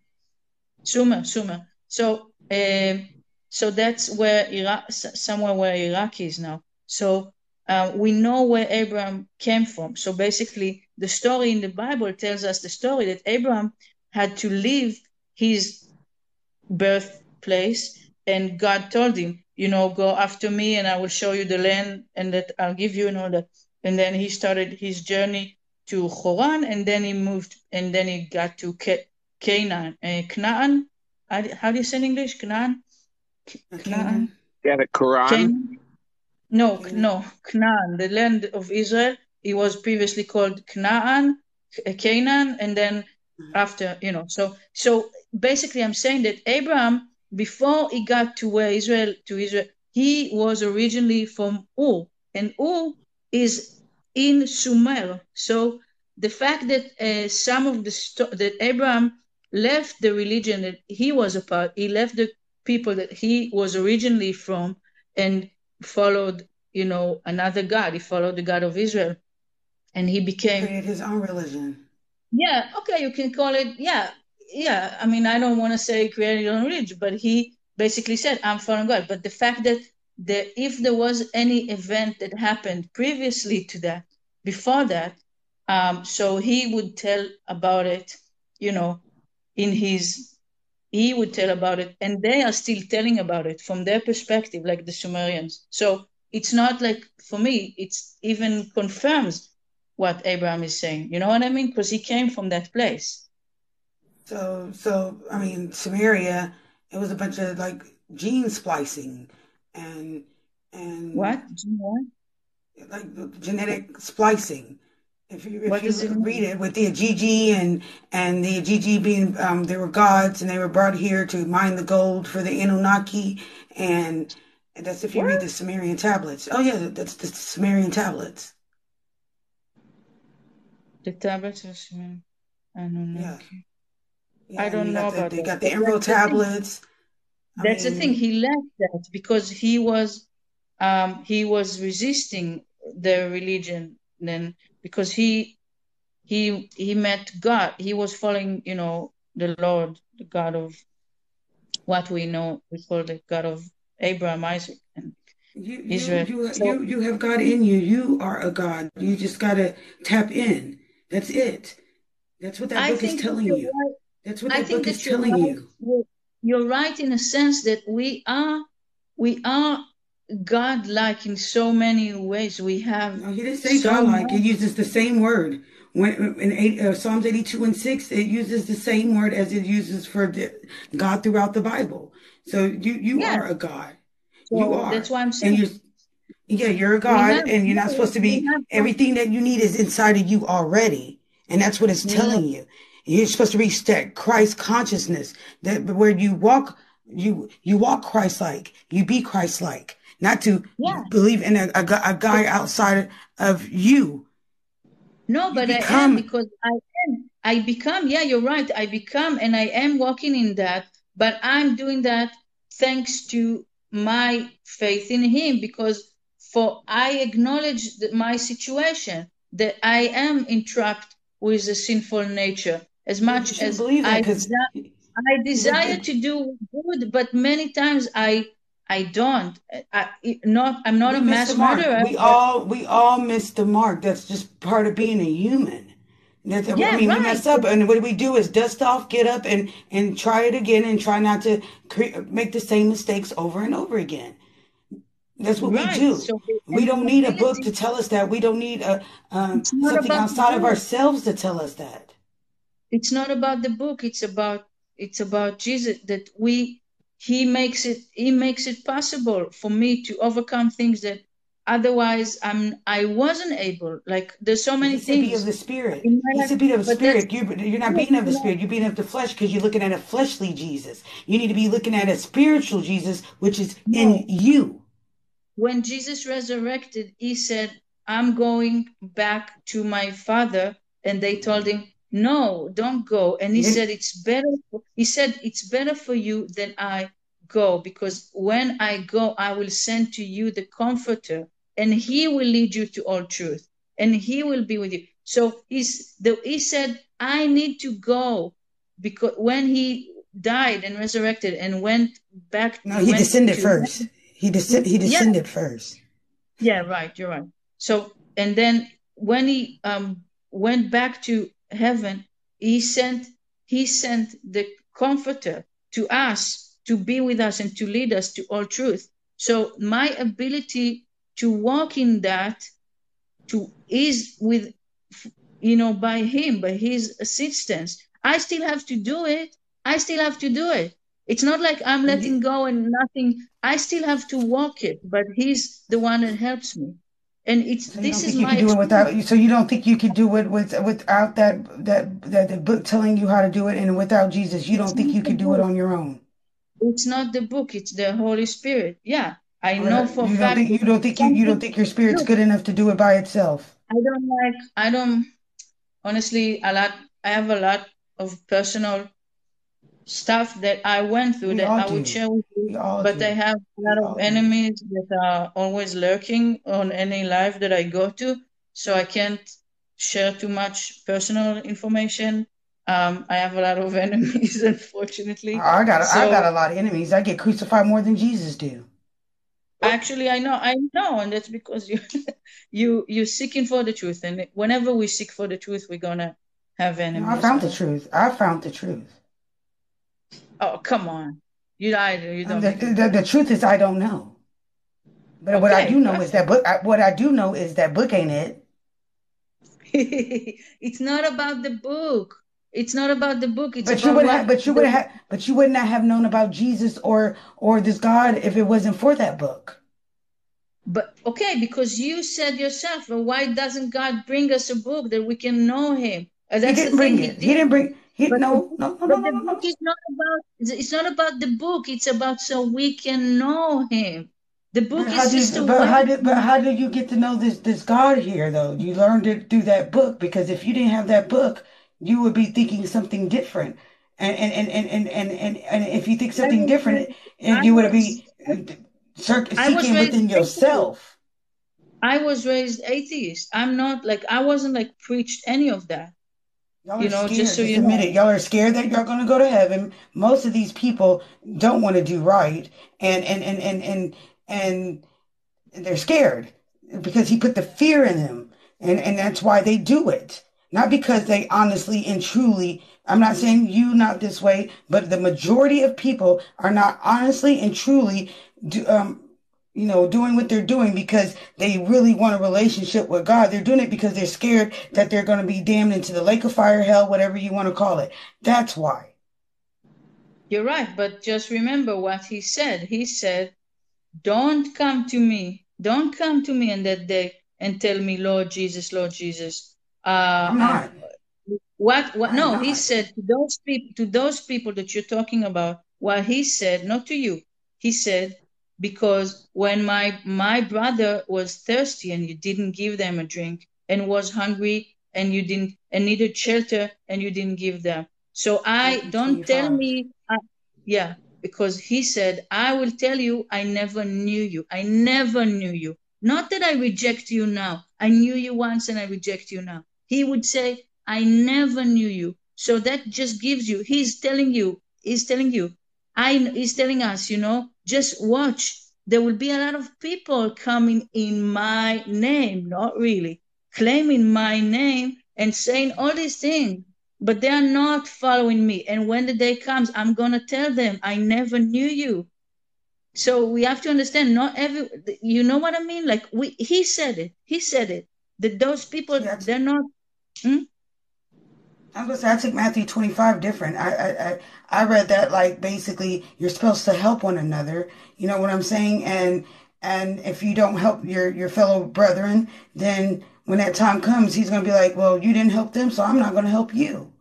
Sumer, Sumer. So, um, so that's where Iraq, somewhere where Iraq is now. So uh, we know where Abraham came from. So basically, the story in the Bible tells us the story that Abraham had to leave his birthplace, and God told him, you know, go after me, and I will show you the land, and that I'll give you, and all that. And then he started his journey to Haran, and then he moved, and then he got to Canaan, uh, Canaan. How do you say in English? Canaan. Canaan. Yeah, the Quran. Canaan. No, no, Canaan, the land of Israel. It was previously called Canaan, Canaan, and then after, you know, so so basically, I'm saying that Abraham, before he got to where Israel to Israel, he was originally from Ur, and Ur is in Sumer. So the fact that uh, some of the sto- that Abraham left the religion that he was a part, he left the people that he was originally from, and followed, you know, another God. He followed the God of Israel. And he became created his own religion. Yeah, okay, you can call it yeah, yeah. I mean I don't want to say created his own religion, but he basically said, I'm following God. But the fact that if there was any event that happened previously to that, before that, um, so he would tell about it, you know, in his he would tell about it and they are still telling about it from their perspective like the sumerians. So it's not like for me it's even confirms what abraham is saying you know what i mean? Because he came from that place. So so i mean samaria it was a bunch of like gene splicing and and what what like genetic splicing if you, if you read it with the Igigi and and the Igigi being um, they were gods and they were brought here to mine the gold for the Anunnaki and that's if you what? read the Sumerian tablets. Oh yeah, that's the Sumerian tablets. The tablets of Sumerian Anunnaki. Yeah. yeah I don't know about. They that. got the emerald tablets. That's mean, the thing. He left that because he was um, he was resisting the religion then because he he he met God. He was following, you know, the Lord, the God of what we know we call the God of Abraham, Isaac, and you, Israel. You, you, so, you, you have God in you. You are a God. You just got to tap in. That's it. That's what that book is telling you. Right. That's what that book is telling right. you. You're right in a sense that we are we are God-like in so many ways. We have. No, he didn't say so God-like. He uses the same word. When in eight, uh, Psalms 82 and 6, it uses the same word as it uses for the, God throughout the Bible. So you you are a God. So you are. That's why I'm saying. You're, yeah, you're a God, have, and you're not supposed to be. Everything that you need is inside of you already, and that's what it's yeah. telling you. You're supposed to reach that Christ consciousness, that where you walk, you you walk Christ-like, you be Christ-like not to yeah. believe in a, a, a, guy outside of you. No, but become, I am because I am. I become, yeah, you're right. I become and I am walking in that, but I'm doing that thanks to my faith in him because for I acknowledge that my situation that I am entrapped with a sinful nature as much as I, desire, I desire to do good, but many times I I don't. I not. I'm not we a mass murderer. We all we all miss the mark. That's just part of being a human. That's, yeah, I mean, right. we mess up, and what we do is dust off, get up, and and try it again, and try not to cre- make the same mistakes over and over again. That's what right. we do. So we don't need a book to tell us that. We don't need a um, something outside of ourselves to tell us that. It's not about the book. It's about it's about Jesus. That we he makes it he makes it possible for me to overcome things that otherwise i'm i wasn't able like there's so many He's things of the spirit He's the being of the spirit you, you're not being of the spirit you're being of the flesh because you're looking at a fleshly jesus you need to be looking at a spiritual jesus which is no. in you when jesus resurrected he said i'm going back to my father and they told him no don't go and he said it's better he said it's better for you that i go because when i go i will send to you the comforter and he will lead you to all truth and he will be with you so he's the, he said i need to go because when he died and resurrected and went back no he descended first he, descended. he descended yeah. first Yeah, right. You're right. So, and then when he um, went back to heaven, he sent he sent the Comforter to us to be with us and to lead us to all truth. So my ability to walk in that to is with you know by him by his assistance i still have to do it. I still have to do it. It's not like i'm letting go and nothing. I still have to walk it but he's the one that helps me and it's So this is my do it without so you don't think you could do it with without that that that the book telling you how to do it and without Jesus you don't think you could do it on your own. it's not the book it's the holy spirit yeah. I know for a You don't fact think you don't think you, you don't think your spirit's good enough to do it by itself. i don't like i don't honestly a lot i have a lot of personal stuff that I went through that I would share with you, but I have a lot of enemies that are always lurking on any live that I go to, so I can't share too much personal information. Um, I have a lot of enemies, unfortunately. I got I got a lot of enemies. I get crucified more than Jesus do. actually, I know, I know, and that's because you, you, you're seeking for the truth, and whenever we seek for the truth, we're gonna have enemies. I found the truth. I found the truth. Oh, come on, you lied, you don't the, the, the truth is I don't know. But what I do Okay, know is that book. I, what I do know is that book ain't it. it's not about the book. It's not about the book. It's But you would have. But you would have. But you would not have known about Jesus or or this God if it wasn't for that book. but okay, because you said yourself, well, why doesn't God bring us a book that we can know Him? Uh, He that's the didn't bring He it. He did. didn't bring. He But no no no no no the no is not about. It's not about the book. It's about so we can know Him. The book But is just a but how did but how did you get to know this this God here though? You learned it through that book because if you didn't have that book, you would be thinking something different. And and and and and and, and, if you think I something was different, and I you would be I seeking within yourself. I was raised atheist. I'm not like I wasn't like preached any of that. Y'all You are know, just scared. so you admit it. Y'all are scared that y'all gonna go to heaven. Most of these people don't want to do right, and and and and and and they're scared because he put the fear in them, and and that's why they do it. Not because they honestly and truly. I'm not saying you not this way, but the majority of people are not honestly and truly do, um, you know, doing what they're doing because they really want a relationship with God. They're doing it because they're scared that they're going to be damned into the lake of fire, hell, whatever you want to call it. That's why. You're right, but just remember what he said. He said, Don't come to me. Don't come to me on that day and tell me, Lord Jesus, Lord Jesus. Uh, I'm not. what, what, I'm no, he said to those people, to those people that you're talking about, what he said, not to you, he said, because when my, my brother was thirsty and you didn't give them a drink and was hungry and you didn't, and needed shelter and you didn't give them. So I, don't tell 25. me, I, yeah, because he said, I will tell you, I never knew you. I never knew you. Not that I reject you now. I knew you once and I reject you now. He would say, I never knew you. So that just gives you, he's telling you, he's telling you, I, he's telling us, you know, just watch. There will be a lot of people coming in my name, not really, claiming my name and saying all these things but they are not following me. And when the day comes, I'm going to tell them, I never knew you. So we have to understand, not every, you know what I mean? Like we, he said it, he said it, that those people, that's, they're not, hmm? I'm gonna say I took Matthew 25 different. I, I I I read that like basically you're supposed to help one another. You know what I'm saying? And and if you don't help your your fellow brethren, then when that time comes, he's gonna be like, well, you didn't help them, so I'm not gonna help you.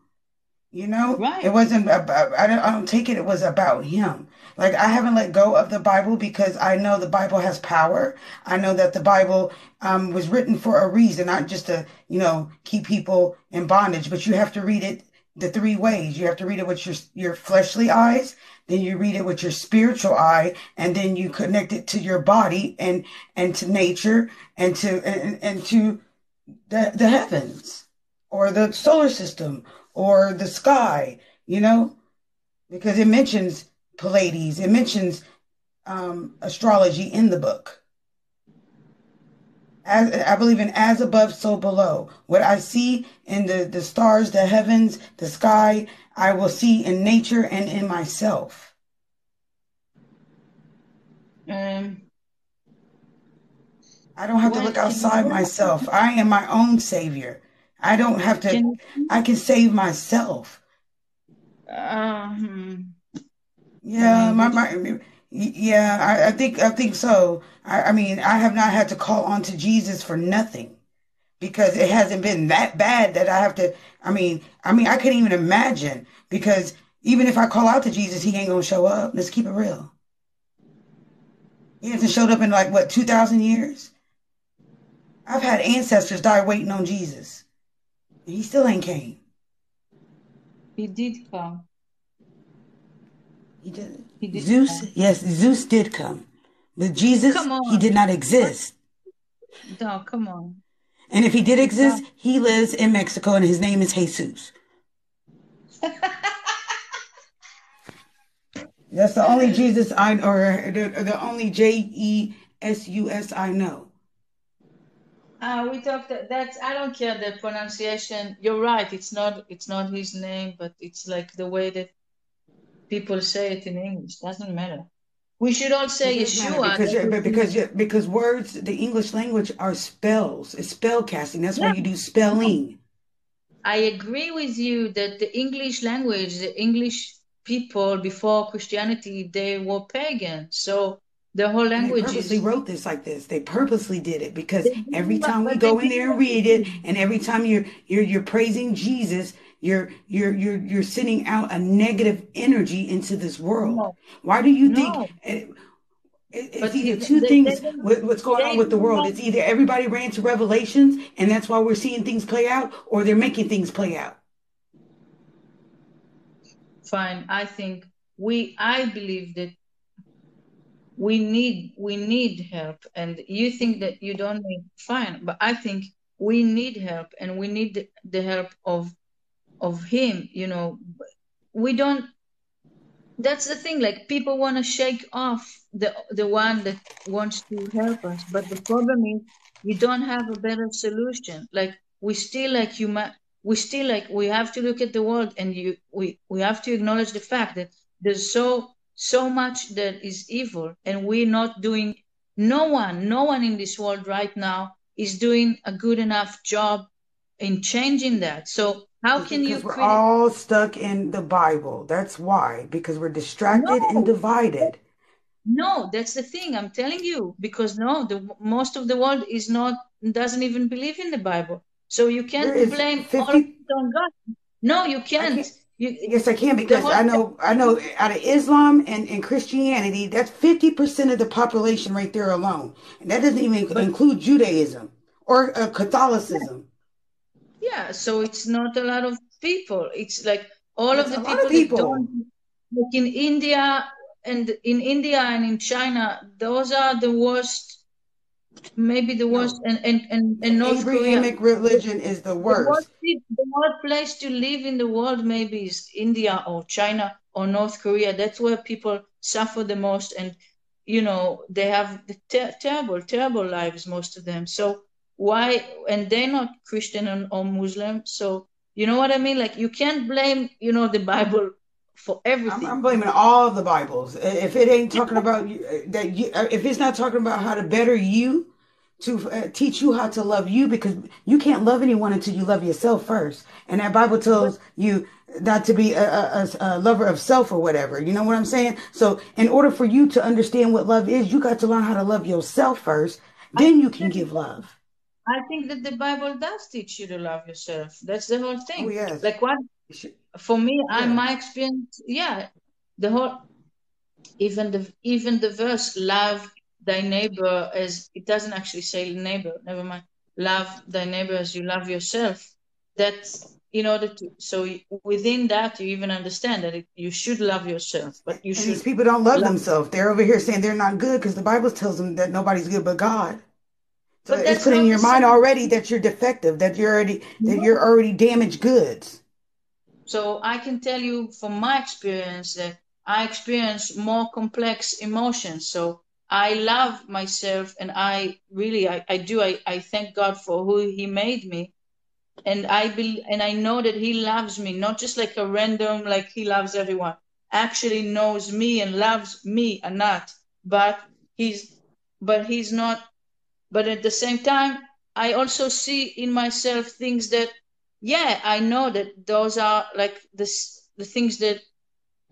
You know, right. it wasn't about, I don't, I don't take it, it was about him. Like, I haven't let go of the Bible because I know the Bible has power. I know that the Bible um, was written for a reason, not just to, you know, keep people in bondage, but you have to read it the three ways. You have to read it with your, your fleshly eyes, then you read it with your spiritual eye, and then you connect it to your body and, and to nature and to, and, and to the, the heavens or the solar system or the sky, you know, because it mentions Pleiades, it mentions um, astrology in the book. As I believe in as above, so below. What I see in the, the stars, the heavens, the sky, I will see in nature and in myself. Um, I don't have to look outside myself. I am my own savior. I don't have to, I can save myself. um, Yeah, my, my yeah, I, I think I think so. I, I mean, I have not had to call on to Jesus for nothing because it hasn't been that bad that I have to. I mean, I mean, I couldn't even imagine because even if I call out to Jesus, he ain't gonna show up. Let's keep it real. He hasn't showed up in like what two thousand years. I've had ancestors die waiting on Jesus, and he still ain't came. he did come. He did. He did Zeus, come. yes, Zeus did come, but Jesus, Come he did not exist. No, come on. And if he did exist, he lives in Mexico and his name is Jesus. That's the only Jesus I or the, the only J E S U S I know. Uh, we talked that that's I don't care the pronunciation. You're right. It's not it's not his name, but it's like the way that people say it in English. Doesn't matter. We should all say Yeshua. because you- would but be because you- because words, the English language are spells. It's spell casting. That's why you do spelling. I agree with you that the English language, the English people before Christianity, they were pagan. So the whole And they language purposely is wrote this like this. They purposely did it because every time we go in there and read it, and every time you're you're you're praising Jesus, you're you're you're you're sending out a negative energy into this world. No, Why do you think no. it, it- But it's either two they, things they with what's going on with the world? It's either everybody ran to Revelations and that's why we're seeing things play out, or they're making things play out. fine. I think we I believe that we need we need help and you think that you don't need fine but i think we need help and we need the help of of him you know. We don't that's the thing like people want to shake off the the one that wants to help us but the problem is we don't have a better solution. Like we still like human we still like we have to look at the world and you we we have to acknowledge the fact that there's so so much that is evil and we're not doing no one no one in this world right now is doing a good enough job in changing that. So how can you because we're critic all stuck in the Bible. That's why, because we're distracted and divided. No, that's the thing. I'm telling you because no, the most of the world is not doesn't even believe in the Bible. So you can't blame all of 50 it on God. No, you can't. can't You Yes, I can because whole I know I know out of Islam and, and Christianity, that's 50% of the population right there alone. And that doesn't even but include Judaism or uh, Catholicism. Yeah. So it's not a lot of people. It's like all of the lot of people like in India and in India and in China, those are the worst, maybe the worst, No, and and and, and North Korea. Religion is the The worst, worst. the worst place to live in the world maybe is India or China or North Korea. That's where people suffer the most, and you know they have the ter- terrible, terrible lives, most of them. So why? And they're not Christian or, Muslim. So you know what I mean? Like you can't blame, you know, the Bible for I'm, everything. I'm blaming all the Bibles. If it ain't talking about you, uh, that, you, uh, if it's not talking about how to better you, to uh, teach you how to love you, because you can't love anyone until you love yourself first. And that Bible tells you not to be a, a, a lover of self or whatever. You know what I'm saying? So, in order for you to understand what love is, you got to learn how to love yourself first. Then you can give love. I think that the Bible does teach you to love yourself. That's the whole Oh thing. yes, Like what for me, I my experience, yeah, the whole even the even the verse love thy neighbor as it doesn't actually say neighbor never mind love thy neighbor as you love yourself that's in order to so within that you even understand that it, you should love yourself but you And these should people don't love love themselves. They're over here saying they're not good because the Bible tells them that nobody's good but God. So but it's put in your mind already that you're defective, that you're already that you're already damaged goods. so i can tell you from my experience that i experience more complex emotions. So I love myself and I really I, I do. I, I thank God for who he made me. And I be, and I know that he loves me not just like a random like he loves everyone. Actually knows me and loves me and not but he's but he's not but at the same time I also see in myself things that yeah I know that those are like this the things that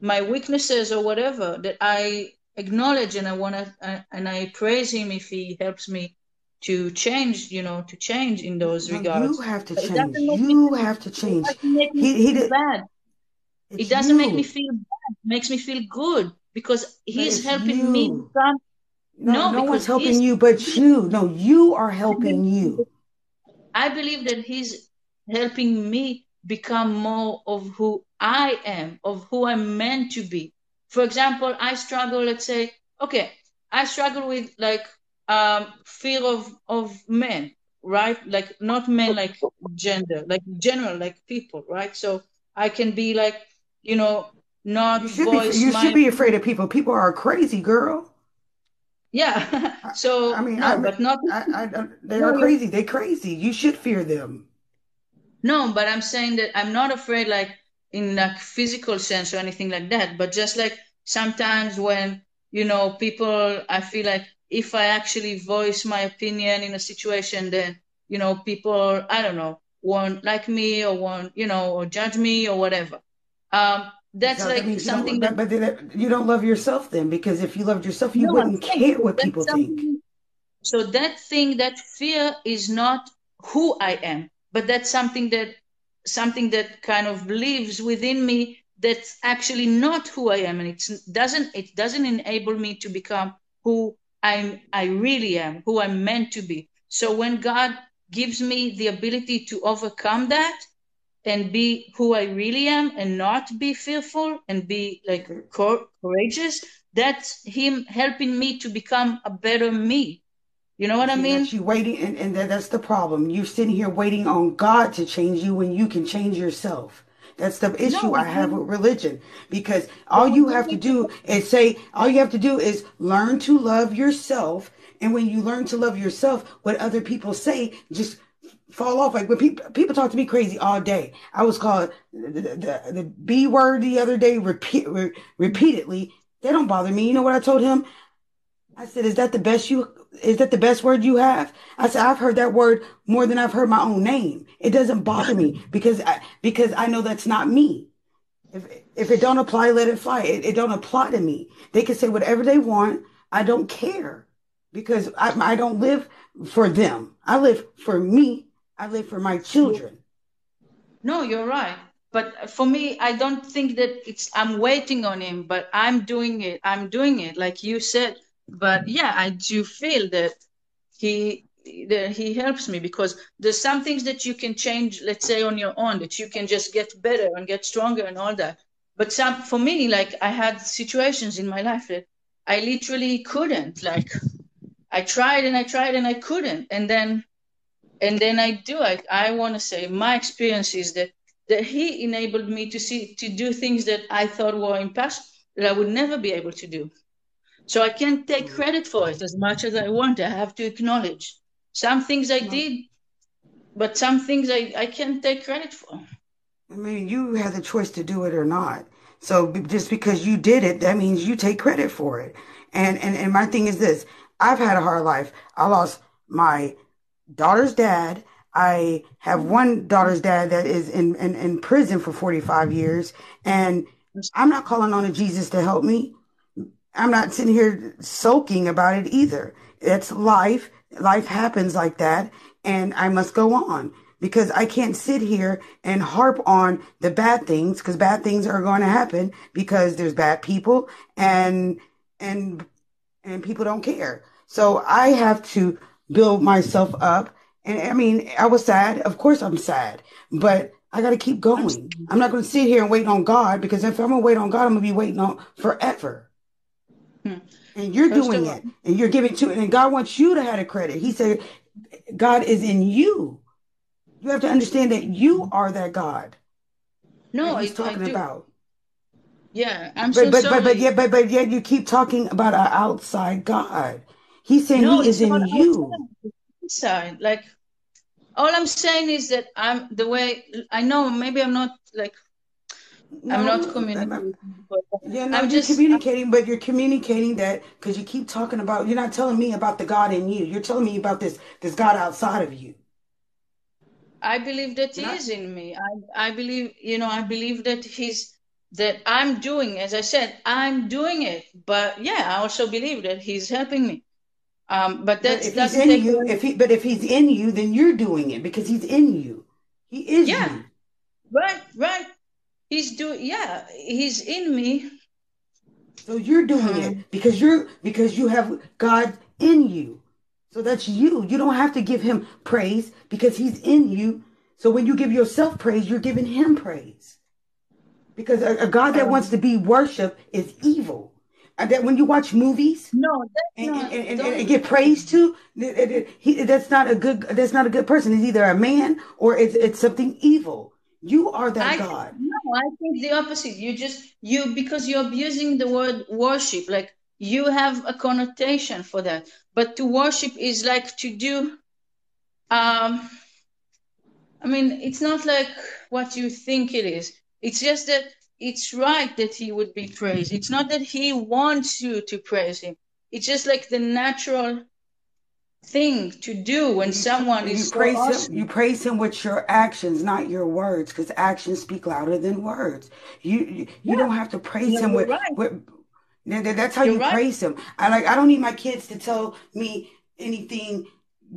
my weaknesses or whatever that I acknowledge and I want to uh, and I praise him if he helps me to change, you know, to change in those No, regards. you have to But change. me You have to it change. doesn't make me He he feel did. bad. It doesn't make me feel bad. It makes me feel good because he's helping me become No, no, no one's helping you but you. No, you are helping you. I believe that he's helping me become more of who I am, of who I'm meant to be. For example, I struggle, let's say, okay, I struggle with like um, fear of of men, right? Like not men like gender, like general, like people, right? So I can be like, you know, You not should be you should be afraid of people. People are crazy, girl. Yeah. I, I So mean, I no, mean, but not I, I they are crazy. They crazy. You should fear them. No, but I'm saying that I'm not afraid like in like physical sense or anything like that, but just like sometimes when, you know, people, I feel like if I actually voice my opinion in a situation, then, you know, people, I don't know, won't like me or won't, you know, or judge me or whatever. Um, that's like something that, but, but then you don't love yourself then, because if you loved yourself, you no, wouldn't care what people think. so that thing, that fear is not who I am, but that's something that something that kind of lives within me that's actually not who I am, and it doesn't it doesn't enable me to become who I'm I really am, who I'm meant to be. So when God gives me the ability to overcome that and be who I really am and not be fearful and be like courageous, that's Him helping me to become a better me. You know what I mean? you waiting, and, and that- that's the problem. You're sitting here waiting on God to change you when you can change yourself. That's the issue No, I have with religion because all you have to do is say, all you have to do is learn to love yourself. And when you learn to love yourself, what other people say just fall off. Like when people people talk to me crazy all day. I was called the, the, the B word the other day repeat, re- repeatedly. They don't bother me. You know what I told him? I said, "Is that the best you? Is that the best word you have?" I said, "I've heard that word more than I've heard my own name. It doesn't bother me because I because I know that's not me. If if it don't apply, let it fly. It, it don't apply to me. They can say whatever they want. I don't care because I I don't live for them. I live for me. I live for my children. No, you're right. But for me, I don't think that it's I'm waiting on him, but I'm doing it. I'm doing it, like you said. But yeah, I do feel that he that he helps me because there's some things that you can change, let's say on your own, that you can just get better and get stronger and all that. But some for me, like I had situations in my life that I literally couldn't. Like I tried and I tried and I couldn't. And then and then I do. I, I want to say my experience is that that he enabled me to see to do things that I thought were impossible that I would never be able to do. So I can't take mm. credit for it as much as I want. I have to acknowledge some things I mm. did, but some things I, I can't take credit for. I mean, you have the choice to do it or not. So just because you did it, that means you take credit for it. And and and my thing is this: I've had a hard life. I lost my daughter's dad. I have one daughter's dad that is in, in, in prison for 45 years. And I'm not calling on a Jesus to help me. I'm not sitting here sulking about it either. It's life. Life happens like that. And I must go on because I can't sit here and harp on the bad things because bad things are going to happen because there's bad people and, and, and people don't care. So I have to build myself up. And I mean, I was sad. Of course I'm sad, but I got to keep going. I'm not going to sit here and wait on God because if I'm going to wait on God, I'm going to be waiting on forever. Hmm. And you're First doing it and you're giving to it. And God wants you to have the credit. He said, God is in you. You have to understand that you are that God no, he's I, I talking do. about. Yeah, I'm But so but but but yet but but yet you keep talking about an outside God. He's saying No, he is in you. inside. Like all I'm saying is that I'm the way I know maybe I'm not like I'm not No, I'm- communicating, but yeah, no, I'm you're just communicating, but you're communicating that because you keep talking about. You're not telling me about the God in you. You're telling me about this this God outside of you. I believe that he is in me. I I believe, you know, I believe that he's that I'm doing, as I said, I'm doing it. But yeah, I also believe that he's helping me. Um, but but that if he's in you, if he but if he's in you, then you're doing it because he's in you. He is Yeah, you. right, right. He's doing, yeah, he's in me. So you're doing it Um, because you're because you have God in you. So that's you. You don't have to give him praise because he's in you. So when you give yourself praise, you're giving him praise. Because a, a God that wants um, to be worshiped is evil. And that when you watch movies no, that's and, not, and, and, and get praised to, it- it- it- he, that's not a good that's not a good person. It's either a man or it's it's something evil. You are that I God. no, I think the opposite. You just, you, because you're abusing the word worship, like you have a connotation for that. But to worship is like to do, um, I mean, it's not like what you think it is. It's just that it's right that he would be praised. It's not that he wants you to praise him. It's just like the natural thing to do when someone you is so praise him. You praise him with your actions, not your words, because actions speak louder than words. You you, Yeah, don't have to praise no, him with right. with. that- that- That's how You're you right. praise him. I like. I don't need my kids to tell me anything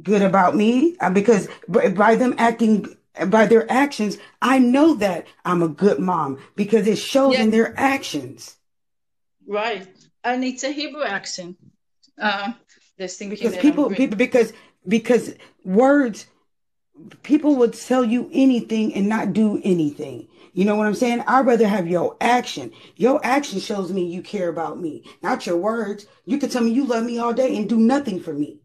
good about me uh, because by them acting by their actions, I know that I'm a good mom because it shows Yeah, in their actions. right. And it's a Hebrew accent. Uh, thinking Because people people because because words people would tell you anything and not do anything. You know what I'm saying? I'd rather have your action. Your action shows me you care about me, not your words. You could tell me you love me all day and do nothing for me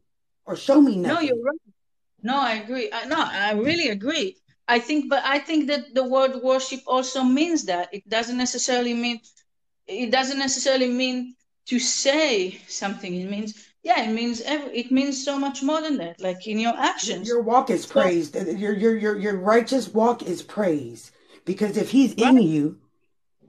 or show me nothing. No, you're right. No, I agree. I, no, I really agree. I think, but I think that the word worship also means that it doesn't necessarily mean it doesn't necessarily mean to say something. It means, yeah, it means every, it means so much more than that, like in your actions. your walk is So, praised. Your, your, your, your righteous walk is praised. Because if he's right, in you,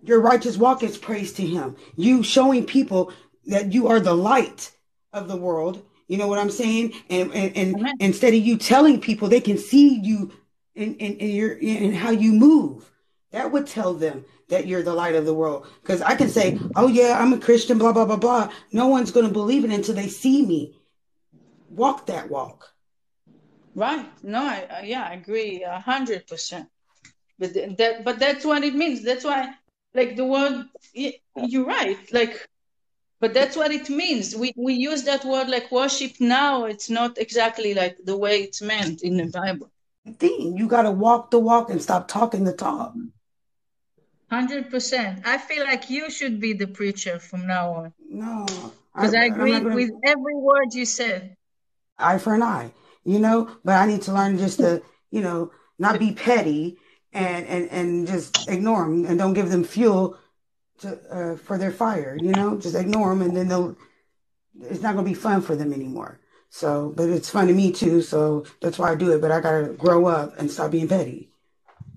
your righteous walk is praise to him. You showing people that you are the light of the world. You know what I'm saying? And and, and amen. instead of you telling people, they can see you in, in, in your in how you move. That would tell them that you're the light of the world. Because I can say, oh yeah, I'm a Christian, blah blah blah blah. No one's gonna believe it until they see me walk that walk. Right. No, I, I yeah, I agree a hundred percent. But th- that, but that's what it means. That's why, like the word, you're right. Like, but that's what it means. We we use that word like worship now. It's not exactly like the way it's meant in the Bible. Thing you gotta walk the walk and stop talking the talk. Hundred percent. I feel like you should be the preacher from now on No, because I I'm agree gonna. with every word you said. eye for an eye, you know. But I need to learn just to, you know, not be petty and and and just ignore them and don't give them fuel to uh, for their fire, you know. Just ignore them and then they'll. It's not gonna be fun for them anymore. So, but it's fun to me too. So that's why I do it. But I gotta grow up and stop being petty.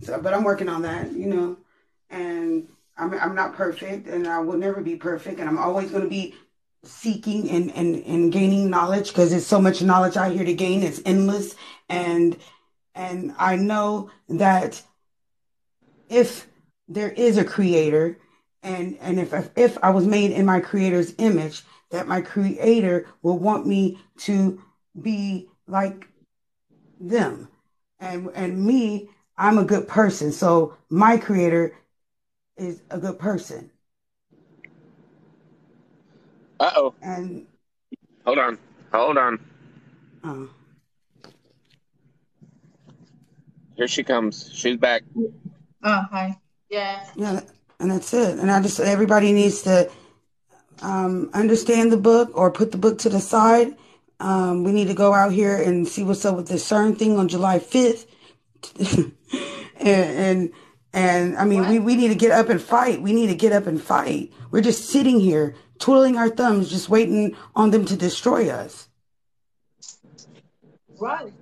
So, but I'm working on that, you know. And I'm I'm not perfect, and I will never be perfect, and I'm always gonna be seeking and, and, and gaining knowledge because there's so much knowledge out here to gain. It's endless. And, and I know that if there is a creator and, and if, if I was made in my creator's image, that my creator will want me to be like them. And, and me, I'm a good person. So my creator is a good person. Uh oh. And, Hold on. Hold on. uh, Here she comes. She's back. Oh, hi. Yeah. Yeah, and that's it. And I just everybody needs to um, understand the book or put the book to the side. Um, we need to go out here and see what's up with this CERN thing on July fifth, and, and And I mean, we, we need to get up and fight. We need to get up and fight. We're just sitting here twiddling our thumbs, just waiting on them to destroy us. Right.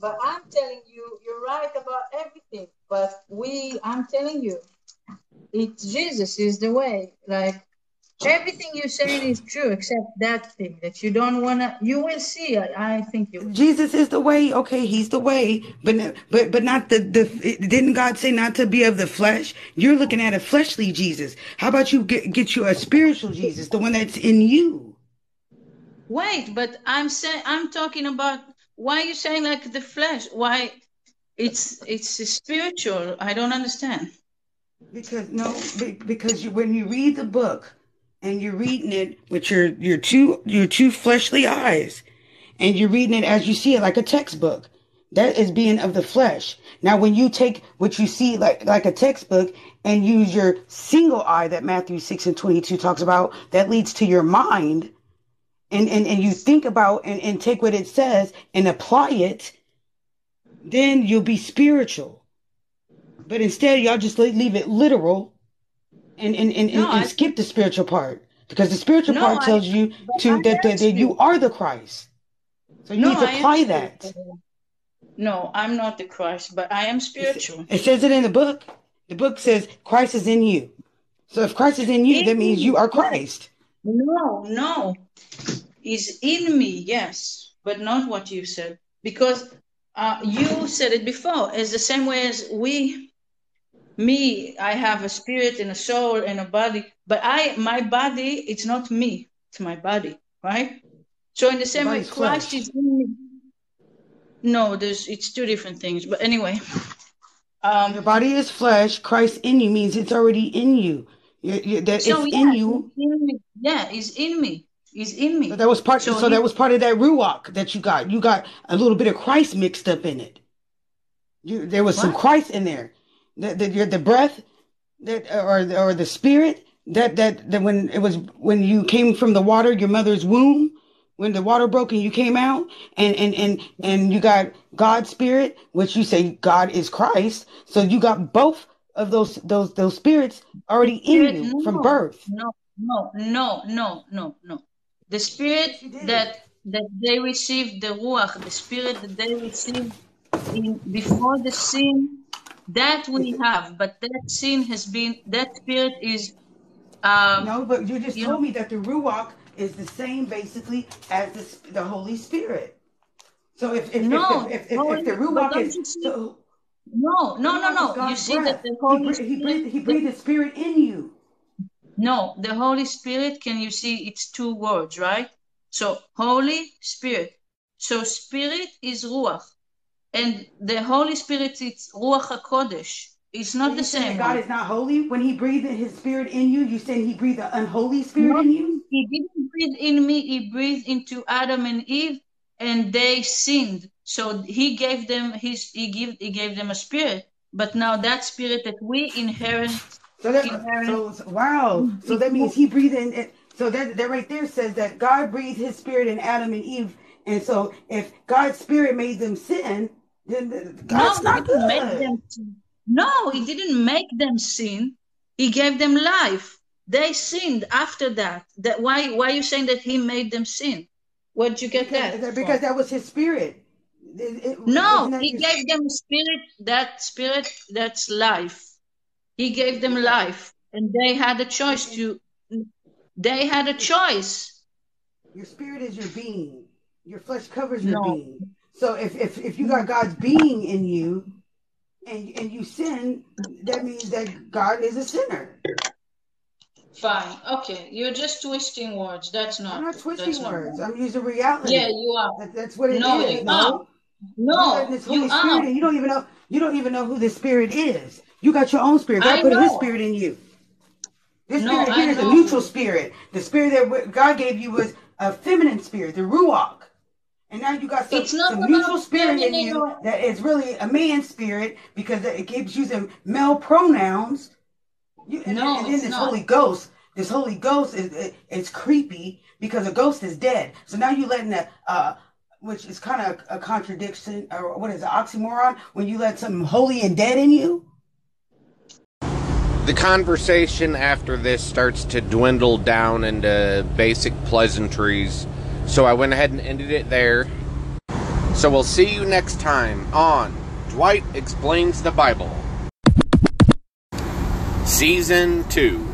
But I'm telling you, you're right about everything. But we, I'm telling you, it's Jesus is the way. Like everything you're saying is true except that thing that you don't wanna. You will see. I, I think you. Will. Jesus is the way. Okay, he's the way, but but but not the the. Didn't God say not to be of the flesh? You're looking at a fleshly Jesus. How about you get get you a spiritual Jesus, the one that's in you? Wait, but I'm saying I'm talking about why are you saying like the flesh? Why it's it's spiritual? I don't understand. Because no, because you, when you read the book and you're reading it with your your two your two fleshly eyes, and you're reading it as you see it like a textbook, that is being of the flesh. Now, when you take what you see like like a textbook and use your single eye that Matthew six and twenty two talks about, that leads to your mind, and and and you think about and and take what it says and apply it, then you'll be spiritual. But instead, y'all just leave it literal and, and, and, no, and, and skip the spiritual part. Because the spiritual no, part tells I, you to that, that, that you are the Christ. So you no, need to apply that. No, I'm not the Christ, but I am spiritual. It says it in the book. The book says Christ is in you. So if Christ is in you, in that means you are Christ. No, no. Is in me, yes, but not what you said. Because uh, you said it before, as the same way as we me i have a spirit and a soul and a body but i my body it's not me it's my body right? So in the same way christ flesh. is in me. No there's it's two different things but anyway um your body is flesh christ in you means it's already in you. You, you that so it's yeah, in you. in yeah it's in me. It's in me. So that was part so, so that was part of that ruach that you got. You got a little bit of christ mixed up in it. You there was what? some christ in there the the, the breath that or or the spirit that, that that when it was when you came from the water your mother's womb when the water broke and you came out and and and and you got God's spirit which you say God is Christ. So you got both of those those those spirits already in you no, from birth. no no no no no no. The spirit that that they received the ruach the spirit that they received in, before the sin that we have, but that sin has been, that spirit is. Um, no, but you just you told know, me that the Ruach is the same basically as the, the Holy Spirit. So if if, no, if, if, if, if, the Ruach is. So, no, no, no, no. You see breath. that the Holy he, Spirit. He breathed, he breathed the Spirit in you. No, the Holy Spirit, can you see it's two words, right? So, Holy Spirit. So, Spirit is Ruach and the Holy Spirit is Ruach HaKodesh. It's not the same. God is not holy. When He breathed His Spirit in you, you said He breathed the unholy Spirit no, in you. He didn't breathe in me. He breathed into Adam and Eve, and they sinned. So He gave them His. He gave He gave them a spirit. But now that spirit that we inherit. So that inherit, so wow. So that means He breathed in. So that that right there says that God breathed His Spirit in Adam and Eve. And so if God's Spirit made them sin, God's no, not good. Make them, no, he didn't make them sin. He gave them life. They sinned after that. That why why are you saying that he made them sin? Where'd you get because, that? Because from? that was his spirit. It, it, no, he gave them spirit. That spirit, that's life. He gave them life, and they had a choice to. They had a choice. Your spirit is your being. Your flesh covers your no. being. So if, if, if you got God's being in you and, and you sin, that means that God is a sinner. Fine. Okay. You're just twisting words. That's not. I'm not twisting words. Not. I'm using reality. Yeah, you are. That, that's what it no, is. You no, no, this Holy you Spirit, are. you don't even know. You don't even know who this spirit is. You got your own spirit. God I put know. His spirit in you. This no, spirit here is a neutral spirit. The spirit that God gave you was a feminine spirit, the ruach. And now you got some, some mutual spirit in you that is really a man spirit because it keeps using male pronouns. You, and, no, and then this not. Holy Ghost, this Holy Ghost is it, it's creepy because a ghost is dead. So now you're letting that, uh, which is kind of a contradiction or what is it, oxymoron when you let something holy and dead in you. the conversation after this starts to dwindle down into basic pleasantries. So I went ahead and ended it there. So we'll see you next time on Dwight Explains the Bible. Season 2.